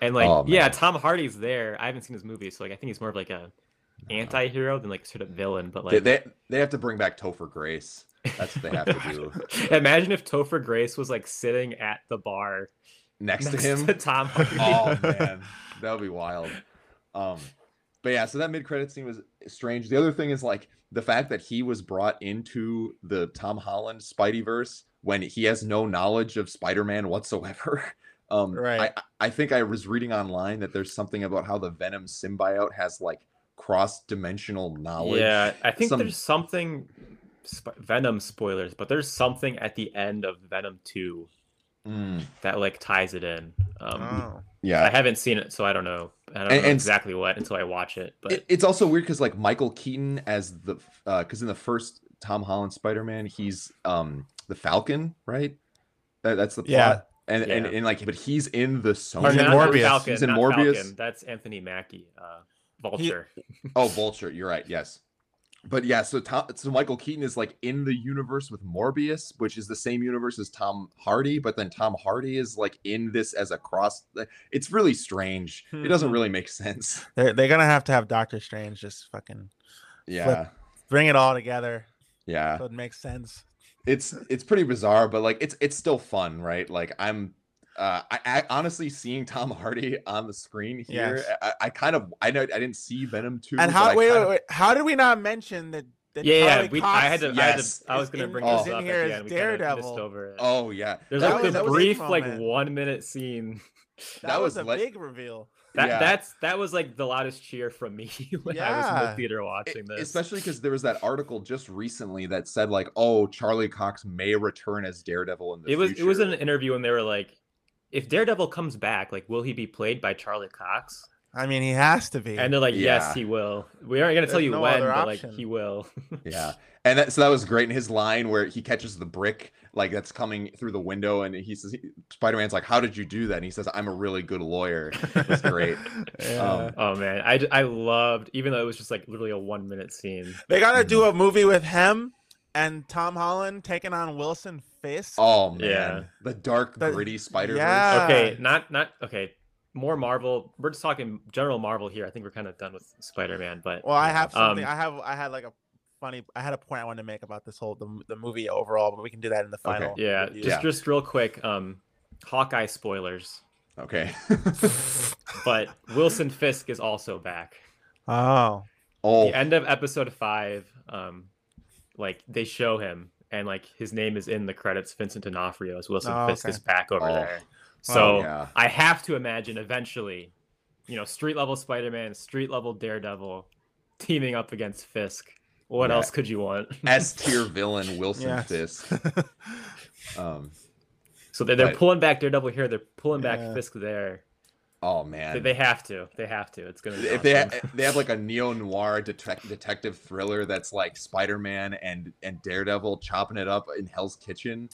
And like, Oh, yeah. Tom Hardy's there. I haven't seen his movie, so like, I think he's more of like a anti-hero than like sort of villain. But They, like, they they have to bring back Topher Grace. That's what they have to do. imagine if Topher Grace was like sitting at the bar Next, next to him. to Tom Hardy. oh man, that would be wild. Um, but yeah, so that mid credit scene was strange. The other thing is like the fact that he was brought into the Tom Holland Spideyverse when he has no knowledge of Spider Man whatsoever. Um, Right. I, I think I was reading online that there's something about how the Venom symbiote has like cross dimensional knowledge. Yeah, I think Some- there's something sp- Venom spoilers, but there's something at the end of Venom 2 Mm, that like ties it in. Um, Oh. yeah. I haven't seen it, so I don't know. I don't And- know and- exactly what until I watch it. But It, it's also weird because like Michael Keaton as the because in the first Tom Holland Spider Man he's um the Falcon right that, that's the plot Yeah. and, and Yeah. and like but he's in the Or Sony in not Morbius. Falcon, He's in Morbius. Falcon. That's Anthony Mackie, uh, Vulture. oh Vulture you're right yes but yeah so Tom so Michael Keaton is like in the universe with Morbius which is the same universe as Tom Hardy but then Tom Hardy is like in this as a cross it's really strange it doesn't Mhm. really make sense They're, they're gonna have to have Doctor Strange just fucking yeah bring it all together yeah so it makes sense. it's it's pretty bizarre, but like it's it's still fun, right? Like I'm uh I, I honestly seeing Tom Hardy on the screen here, Yes. I, I kind of I know I didn't see Venom 2. And how wait, wait, of- wait how did we not mention that? that yeah, yeah. We, I had to. I, had to I was gonna bring is this in up here at the as end. We kind of missed Daredevil. over it. Oh yeah. There's that like was, this that was a brief, like moment. one minute scene. That, that was, was a le- big reveal. That Yeah. that's that was like the loudest cheer from me when I was in the theater watching this. especially because there was that article just recently that said like, oh, Charlie Cox may return as Daredevil in the it was it was an interview and they were like, if Daredevil comes back, like, will he be played by Charlie Cox? I mean, he has to be. And they're like, Yeah. yes, he will. We aren't gonna tell you no when, other but like he will. Yeah. And that, so that was great in his line where he catches the brick like that's coming through the window and he says Spider-Man's like, How did you do that? And he says, I'm a really good lawyer. It was great. Yeah. Um, oh man, I, I loved even though it was just like literally a one minute scene. they gotta Mm-hmm. do a movie with him and Tom Holland taking on Wilson Fisk. Oh man. Yeah. The dark, The- gritty Spider-Verse. yeah. Okay, not not okay. More Marvel. We're just talking general Marvel here. I think we're kind of done with Spider Man, but Well, I have something. Um, I have. I had like a funny. I had a point I wanted to make about this whole the, the movie overall, but we can do that in the Okay. final. yeah, review. just Yeah. just real quick. Um, Hawkeye spoilers, Okay. but Wilson Fisk is also back. Oh. oh The end of episode five, um, like they show him and like his name is in the credits. Vincent D'Onofrio as Wilson Oh, Fisk okay. is back over Oh. there. Oh, So yeah. I have to imagine eventually, you know, street level Spider Man, street level Daredevil, teaming up against Fisk. What Yeah. else could you want? S tier villain Wilson Yes. Fisk. Um So they're, they're Right. pulling back Daredevil here. They're pulling back Yeah. Fisk there. Oh man. they have to. They have to. It's gonna. Be if they ha- they have like a neo noir detec- detective thriller that's like Spider Man and and Daredevil chopping it up in Hell's Kitchen.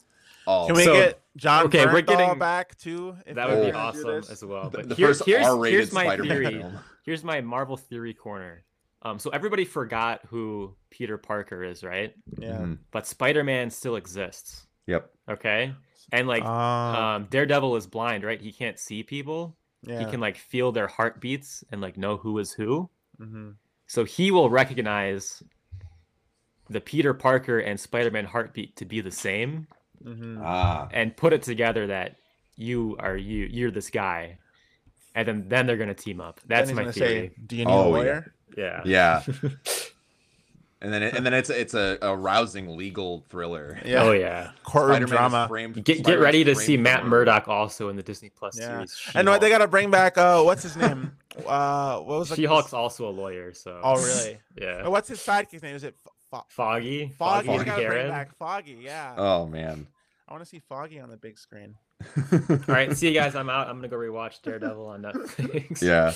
Oh, Can we So- get John okay, we're getting- back too? that would be awesome as well. But the here- first here's, R-rated here's my Spider-Man theory. film. Here's my Marvel theory corner. Um, so everybody forgot who Peter Parker is, right? Yeah. Mhm. But Spider Man still exists. Yep. Okay. And like, Oh, um, Daredevil is blind, right? He can't see people. Yeah. He can like feel their heartbeats and like know who is who. mhm. So he will recognize the Peter Parker and Spider-Man heartbeat to be the same Mhm. Ah. and put it together that you are you you're this guy. And then then they're gonna team up. That's my theory. Say, Do you need Oh, a yeah. lawyer? Yeah. Yeah. and then it, and then it's it's a, a rousing legal thriller. Yeah. Oh yeah. Courtroom Spider-Man drama. framed- Get get Spider-Man's ready to see for Matt. Murdock also in the Disney Plus Yeah. series. And what they She-Hulk. gotta bring back? Uh, what's his name? Uh, what was the- She-Hulk's also a lawyer, so Oh, really? yeah. Uh, What's his sidekick's name? Is it Fo- Fo- Foggy, Foggy? Foggy, bring back Foggy. Yeah. Oh man. I want to see Foggy on the big screen. All right, see you guys. I'm out. I'm gonna go rewatch Daredevil on Netflix. yeah.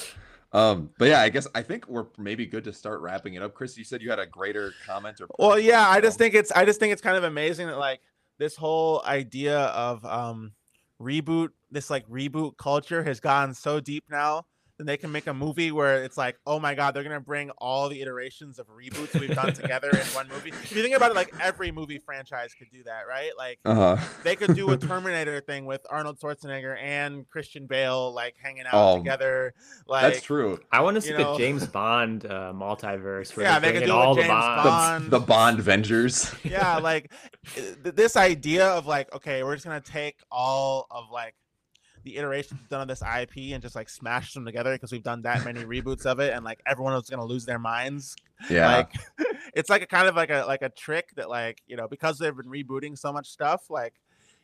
Um, but yeah, I guess I think we're maybe good to start wrapping it up. Chris, you said you had a greater comment or Well, yeah, I just think it's I just think it's kind of amazing that like this whole idea of um reboot, this like reboot culture has gone so deep now then they can make a movie where it's like, oh my god, they're gonna bring all the iterations of reboots we've done together in one movie. If you think about it, like every movie franchise could do that, right? Like Uh huh. they could do a Terminator thing with Arnold Schwarzenegger and Christian Bale like hanging out Oh, together. Like That's true. I want to see you the James Bond uh, multiverse where Yeah, they they could do it all the James Bonds. The, Bond. the Bond Vengers. yeah, like th- this idea of like, okay, we're just gonna take all of like the iterations done of this IP and just like smash them together because we've done that many reboots of it, and like everyone was gonna lose their minds. Yeah. Like, it's like a kind of like a like a trick that like you know because they've been rebooting so much stuff, like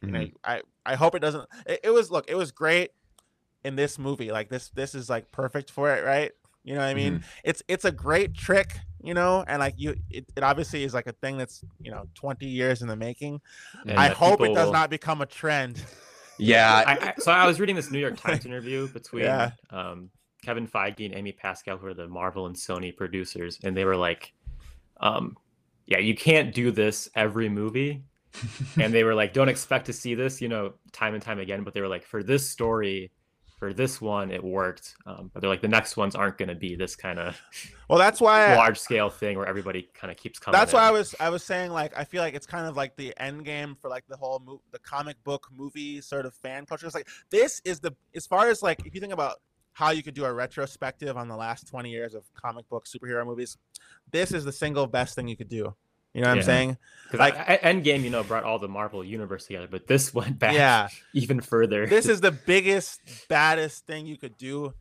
you know, Mhm. I I hope it doesn't. It, it was look, it was great in this movie. Like this this is like perfect for it, right? You know what I mean? Mm-hmm. It's it's a great trick, you know, and like you, it, it obviously is like a thing that's you know twenty years in the making. and I hope it does will- not become a trend. Yeah. I, I, so I was reading this New York Times interview between Yeah. um, Kevin Feige and Amy Pascal, who are the Marvel and Sony producers, and they were like, um, "Yeah, you can't do this every movie." and they were like, "Don't expect to see this, you know, time and time again." But they were like, "For this story, for this one, it worked." Um, but they're like, "The next ones aren't going to be this kind of Well, that's why large scale thing where everybody kind of keeps coming." that's why I was I was saying like I feel like it's kind of like the end game for like the whole mo- the comic book movie sort of fan culture. It's like this is the as far as like if you think about how you could do a retrospective on the last 20 years of comic book superhero movies, this is the single best thing you could do. You know what Yeah. I'm saying? Because like- like, Endgame, you know, brought all the Marvel universe together, but this went back Yeah. even further. This is the biggest, baddest thing you could do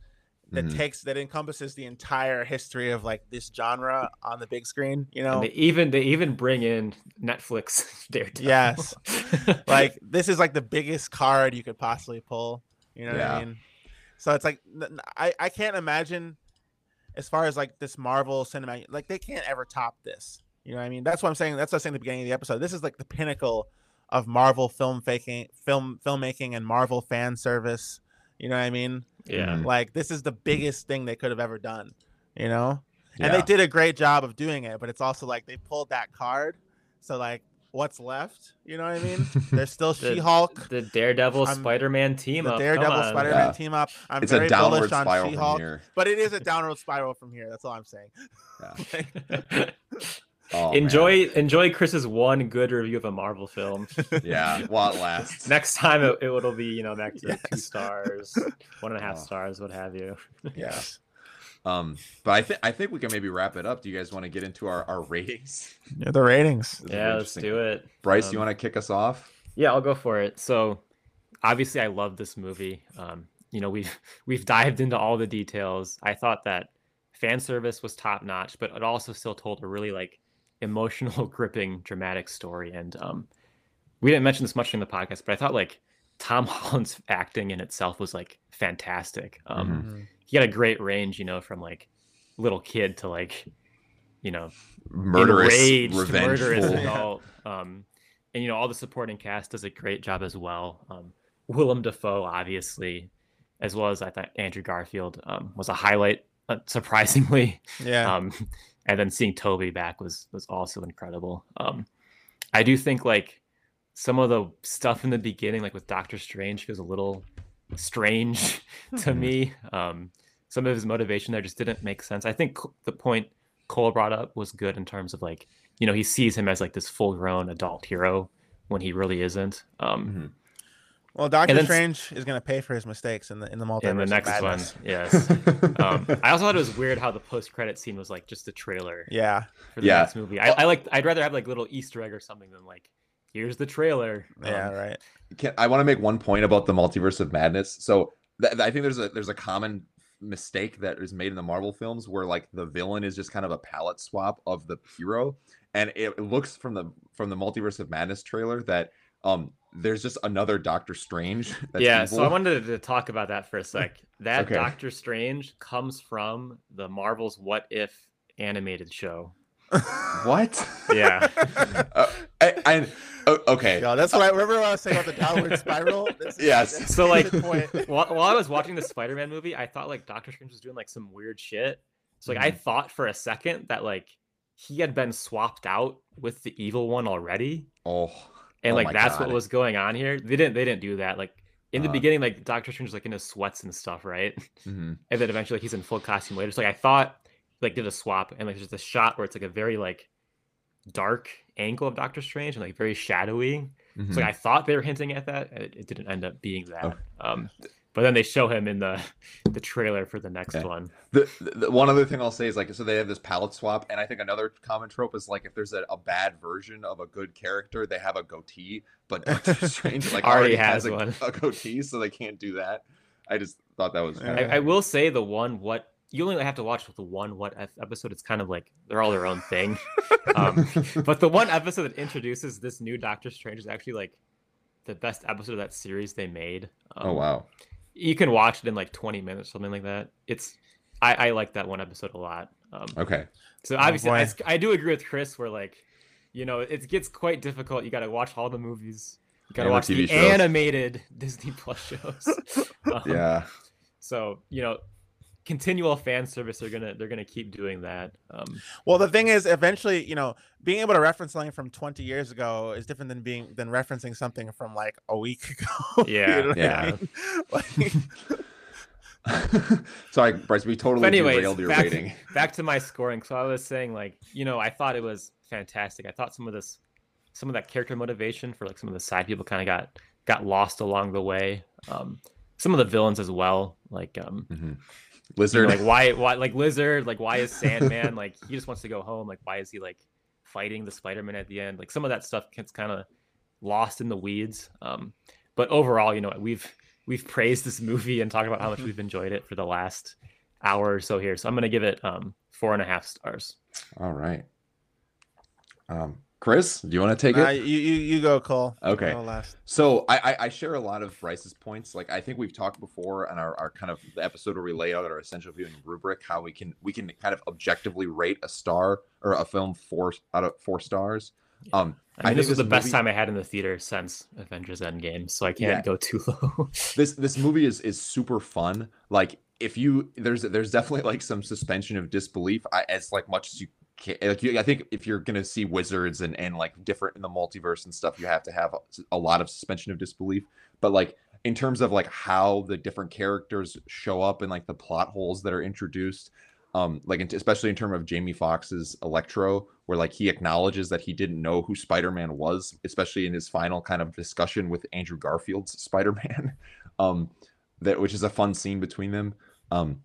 that Mhm. takes that encompasses the entire history of like this genre on the big screen. You know, And they even they even bring in Netflix Daredevil. Yes. like this is like the biggest card you could possibly pull. You know what I mean? So it's like I I can't imagine as far as like this Marvel cinematic like they can't ever top this. You know what I mean? That's what I'm saying. That's what I was saying at the beginning of the episode. This is like the pinnacle of Marvel film faking film filmmaking and Marvel fan service. You know what I mean? yeah. Mhm. Like this is the biggest thing they could have ever done. You know? And they did a great job of doing it, but it's also like they pulled that card. So like what's left? You know what I mean? There's still The- She-Hulk, The Daredevil I'm- Spider-Man team the up. Daredevil Come. Spider-Man Yeah. team up. I'm it's very a downward bullish on spiral She-Hulk, here. but it is a downward spiral from here. That's all I'm saying. Yeah. Oh, man. enjoy enjoy Chris's one good review of a Marvel film. Yeah, while it lasts. Next time it, it will be you know back to two stars, one and a half Oh. stars, what have you. Yes. Um, but I think I think we can maybe wrap it up. Do you guys want to get into our, our ratings? Yeah, the ratings. This Yeah, let's do it. Bryce, you Um, want to kick us off? Yeah, I'll go for it. So, obviously, I love this movie. Um, you know, we've we've dived into all the details. I thought that fan service was top notch, but it also still told a really like emotional, gripping, dramatic story. And um, we didn't mention this much in the podcast, but I thought like Tom Holland's acting in itself was like fantastic. Um, Mhm. Mhm. He had a great range, you know, from like little kid to like, you know, Murderous, enraged, revengeful. murderous Yeah. adult. Um, and you know, all the supporting cast does a great job as well. Um, Willem Dafoe, obviously, as well as I thought Andrew Garfield um, was a highlight, uh, surprisingly. Yeah. Um, and then seeing Tobey back was was also incredible. Um, I do think like some of the stuff in the beginning, like with Doctor Strange, feels a little strange to Mhm. me. Um, some of his motivation there just didn't make sense. I think the point Cole brought up was good in terms of like, you know, he sees him as like this full grown adult hero when he really isn't. Um, Mhm. Well, Doctor then Strange is going to pay for his mistakes in the in the multiverse. in the of next one, yes. Um, I also thought it was weird how the post credit scene was like just a trailer Yeah. for the Yeah. next movie. I, I like. I'd rather have like little Easter egg or something than like, here's the trailer. Yeah. Um, Right. Can, I want to make one point about the multiverse of madness. So th- th- I think there's a there's a common mistake that is made in the Marvel films where like the villain is just kind of a palette swap of the hero, and it, it looks from the from the multiverse of madness trailer that um there's just another Doctor Strange. That's yeah, so I wanted to talk about that for a sec. That Okay. Doctor Strange comes from the Marvel's What If animated show. what? Yeah. uh, I, I, o- okay. Yeah, that's what I remember. What I was saying about the downward spiral. This is- Yes. that's So, a like, point. while, while I was watching the Spider-Man movie, I thought like Doctor Strange was doing like some weird shit. So like I thought for a second that like he had been swapped out with the evil one already. Oh. And Oh like that's God. what was going on here. They didn't they didn't do that. Like in the Uh, beginning, like Doctor Strange is like in his sweats and stuff, right? mhm. And then eventually like, he's in full costume later. So like I thought like did a swap and like there's a shot where it's like a very like dark angle of Doctor Strange and like very shadowy. Mhm. So like, I thought they were hinting at that. and It, it didn't end up being that. Oh. Um, but then they show him in the the trailer for the next Okay. one. The, the one other thing I'll say is like so they have this palette swap, and I think another common trope is like if there's a, a bad version of a good character, they have a goatee, but Doctor Strange like Already already, has has, a, one. a goatee, so they can't do that. I just thought that was Yeah. I, I will say the one what you only have to watch the one what ep- episode. It's kind of like they're all their own thing. Um, but the one episode that introduces this new Doctor Strange is actually like the best episode of that series they made. Um, oh wow. You can watch it in like 20 minutes, something like that. It's I, I like that one episode a lot. Um, Okay. so Oh, obviously, I. I do agree with Chris. Where like, you know, it gets quite difficult. You got to watch all the movies. You got to And the watch the shows. animated Disney Plus shows. Um, Yeah. So you know, continual fan service. They're gonna they're gonna keep doing that. Um, Well, the thing is, eventually, you know, being able to reference something from 20 years ago is different than being than referencing something from like a week ago. You Yeah, know what I yeah. mean? Like, Sorry, Bryce. We totally But anyways, derailed your back- rating. back to my scoring. So I was saying like, you know, I thought it was fantastic. I thought some of this, some of that character motivation for like some of the side people kind of got got lost along the way. Um, some of the villains as well, like um, You know, Lizard. like why why like Lizard, like why is Sandman like he just wants to go home? Like why is he like fighting the Spider Man at the end? Like some of that stuff gets kind of lost in the weeds. Um, but overall, you know, we've we've praised this movie and talked about how much we've enjoyed it for the last hour or so here. So I'm gonna give it um four and a half stars. All right. Um, Chris, do you want to take nah, it? you, you you go, Cole. Okay. go last. So I, I I share a lot of Bryce's points. Like I think we've talked before on our, our kind of the episode where we lay out our essential viewing rubric, how we can we can kind of objectively rate a star or a film four out of four stars. Um, I mean, I this think was the this best time I had in the theater since Avengers Endgame, so I can't Yeah. go too low. this this movie is is super fun. Like if you there's there's definitely like some suspension of disbelief I, as like much as you can. Like you, I think if you're gonna see wizards and and like different in the multiverse and stuff, you have to have a, lot of suspension of disbelief. But like in terms of like how the different characters show up and like the plot holes that are introduced. Um, like especially in terms of Jamie Foxx's Electro, where like he acknowledges that he didn't know who Spider-Man was, especially in his final kind of discussion with Andrew Garfield's Spider-Man. um that which is a fun scene between them um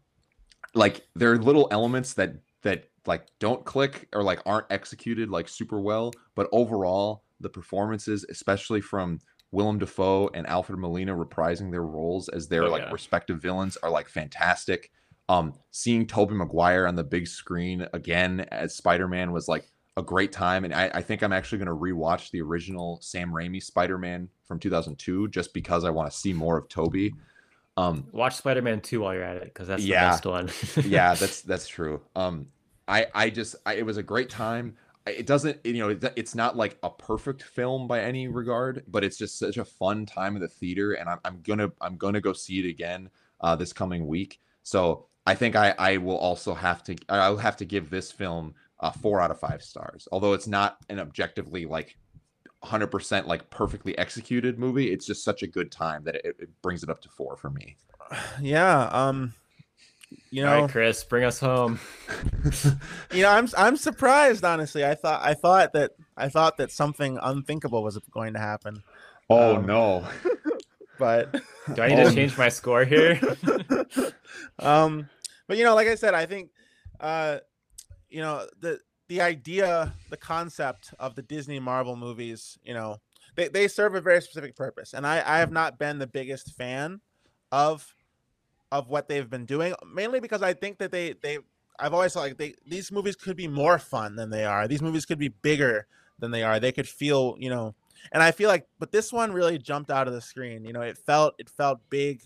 like there are little elements that that like don't click or like aren't executed like super well but overall the performances especially from Willem Dafoe and Alfred Molina reprising their roles as their Oh, like yeah. respective villains are like fantastic um seeing Tobey Maguire on the big screen again as Spider-Man was like a great time and I, I think I'm actually going to rewatch the original Sam Raimi Spider-Man from 2002 just because I want to see more of Tobey um Watch Spider Man Two while you're at it, because that's the Yeah. best one. yeah that's that's true um i i just I, it was a great time it doesn't you know it's not like a perfect film by any regard but it's just such a fun time in the theater and i'm, I'm gonna i'm gonna go see it again uh this coming week so i think i i will also have to i'll have to give this film uh four out of five stars although it's not an objectively like 100% like perfectly executed movie it's just such a good time that it, it brings it up to four for me Yeah. Um. You know, right, Chris, bring us home. you know, I'm I'm surprised. Honestly, I thought I thought that I thought that something unthinkable was going to happen. oh Um, no But Do I need Oh. to change my score here? um, but you know, like I said, I think, uh, you know, the the idea, the concept of the Disney Marvel movies, you know, they, they serve a very specific purpose, and I I have not been the biggest fan of of what they've been doing, mainly because I think that they they I've always thought like they these movies could be more fun than they are. These movies could be bigger than they are. They could feel, you know, and I feel like, but this one really jumped out of the screen. You know, it felt it felt big,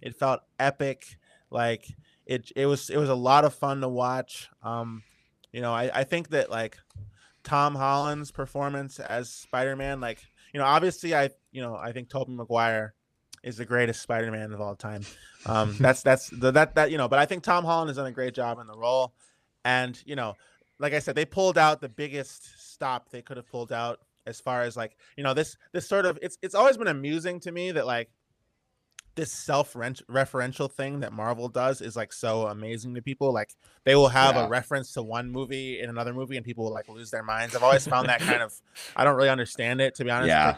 it felt epic. Like it it was it was a lot of fun to watch. Um, you know, I I think that like Tom Holland's performance as Spider Man, like you know, obviously I you know I think Tobey Maguire is the greatest Spider Man of all time. Um, that's that's the, that that you know, but I think Tom Holland has done a great job in the role, and you know, like I said, they pulled out the biggest stop they could have pulled out as far as like you know this this sort of it's it's always been amusing to me that like this self-referential thing that Marvel does is like so amazing to people. Like they will have yeah. a reference to one movie in another movie, and people will like lose their minds. I've always found that kind of I don't really understand it to be honest. Yeah. Like,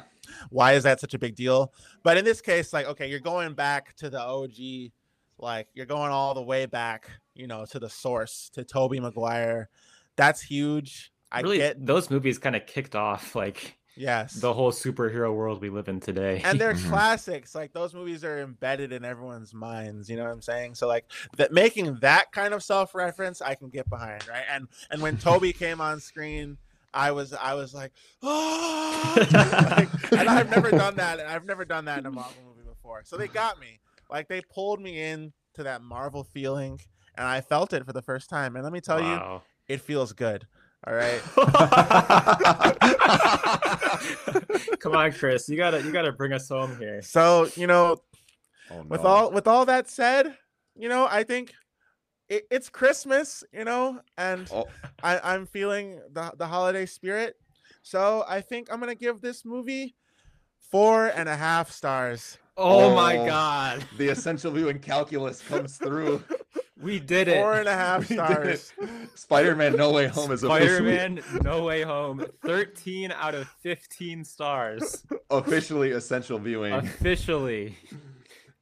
why is that such a big deal? But in this case, like okay, you're going back to the OG, like you're going all the way back, you know, to the source to Tobey Maguire. That's huge. I really, get those movies kind of kicked off like Yes. The whole superhero world we live in today. And they're mm-hmm. classics. Like those movies are embedded in everyone's minds, you know what I'm saying? So like that making that kind of self-reference I can get behind, right? And and when tobey came on screen, I was I was like, oh like, and I've never done that. and I've never done that in a Marvel movie before. So they got me. Like they pulled me in to that Marvel feeling and I felt it for the first time. And let me tell wow. you, it feels good. All right. Come on, Chris. You gotta you gotta bring us home here. So, you know, oh, no. with all with all that said, you know, I think it, it's Christmas, you know, and oh. I, I'm feeling the, the holiday spirit. So I think I'm gonna give this movie four and a half stars. Oh, oh my god. The essential viewing calculus comes through. We did it. Four and a half stars. Spider-Man No Way Home is Spider-Man No Way Home. 13 out of 15 stars. Officially essential viewing. Officially.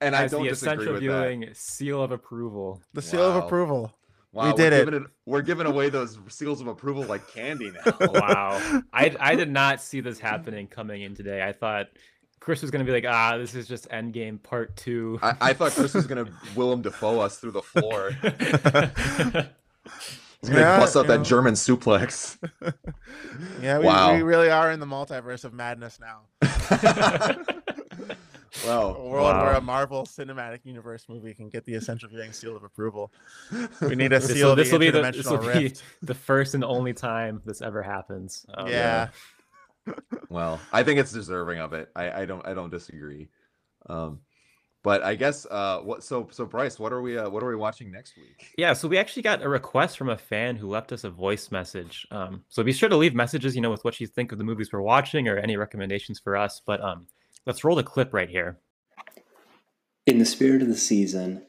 And I don't the disagree essential with viewing that. seal of approval. The seal wow. of approval. Wow, we did it. it. We're giving away those seals of approval like candy now. wow. I, I did not see this happening coming in today. I thought Chris was gonna be like, ah, this is just Endgame Part Two. I, I thought Chris was gonna Willem Dafoe us through the floor. He's gonna yeah, bust out that know. German suplex. yeah, we, wow. we really are in the multiverse of madness now. well, a world wow. where a Marvel Cinematic Universe movie can get the essential viewing seal of approval. We need a seal. This will be the this will be the first and only time this ever happens. Um, yeah well, I think it's deserving of it. I, I don't I don't disagree. Um, but I guess uh, what so so Bryce, what are we uh, what are we watching next week? Yeah, so we actually got a request from a fan who left us a voice message. Um, so be sure to leave messages, you know, with what you think of the movies we're watching or any recommendations for us. But um, let's roll the clip right here. In the spirit of the season,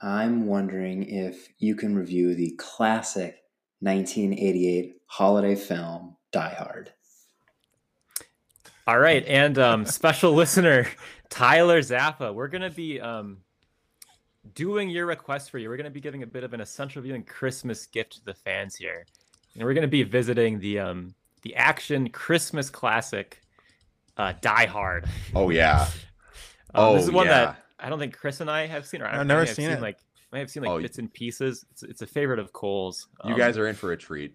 I'm wondering if you can review the classic 1988 holiday film Die Hard. All right, and um, special listener Tyler Zappa, we're gonna be um, doing your request for you. We're gonna be giving a bit of an essential viewing Christmas gift to the fans here, and we're gonna be visiting the um, the action Christmas classic, uh, Die Hard. Oh yeah. um, oh, this is one yeah. that I don't think Chris and I have seen. Or I've never seen, seen, it. Like I have seen like oh, bits and pieces. It's it's a favorite of Cole's. You guys um, are in for a treat.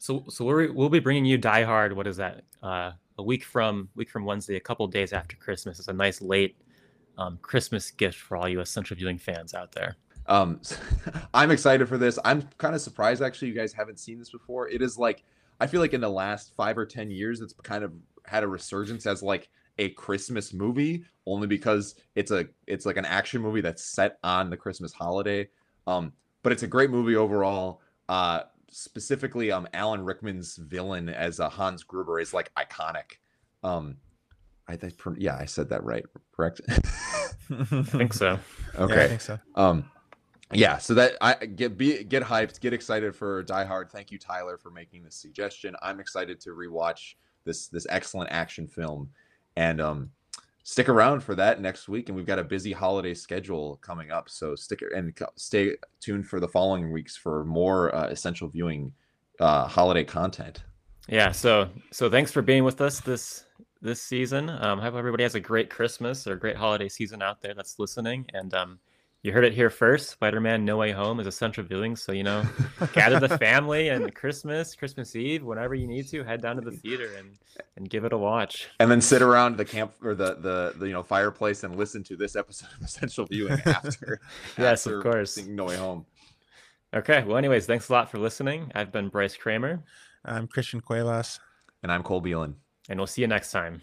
So so we're, we'll be bringing you Die Hard. What is that? Uh, a week from week from Wednesday, a couple days after Christmas. It's a nice late um, Christmas gift for all you essential viewing fans out there. Um, I'm excited for this. I'm kind of surprised actually you guys haven't seen this before. It is like I feel like in the last five or ten years, it's kind of had a resurgence as like a Christmas movie, only because it's a it's like an action movie that's set on the Christmas holiday. Um, but it's a great movie overall. Uh, specifically um Alan Rickman's villain as uh, Hans Gruber is like iconic. Um I think yeah, I said that right, correct? I think so. Okay. Yeah, I think so. Um yeah, so that I get be get hyped, get excited for Die Hard. Thank you Tyler for making this suggestion. I'm excited to rewatch this this excellent action film and um stick around for that next week and we've got a busy holiday schedule coming up so stick and stay tuned for the following weeks for more uh, essential viewing uh, holiday content. Yeah so so thanks for being with us this this season. Um hope everybody has a great christmas or great holiday season out there that's listening and um you heard it here first. Spider-Man: No Way Home is essential viewing, so you know, gather the family and Christmas, Christmas Eve, whenever you need to, head down to the theater and and give it a watch. And then sit around the camp or the the, the you know fireplace and listen to this episode of essential viewing after. yes, after of course. No Way Home. Okay. Well, anyways, thanks a lot for listening. I've been Bryce Kramer. I'm Christian Cuevas. And I'm Cole Beelan. And we'll see you next time.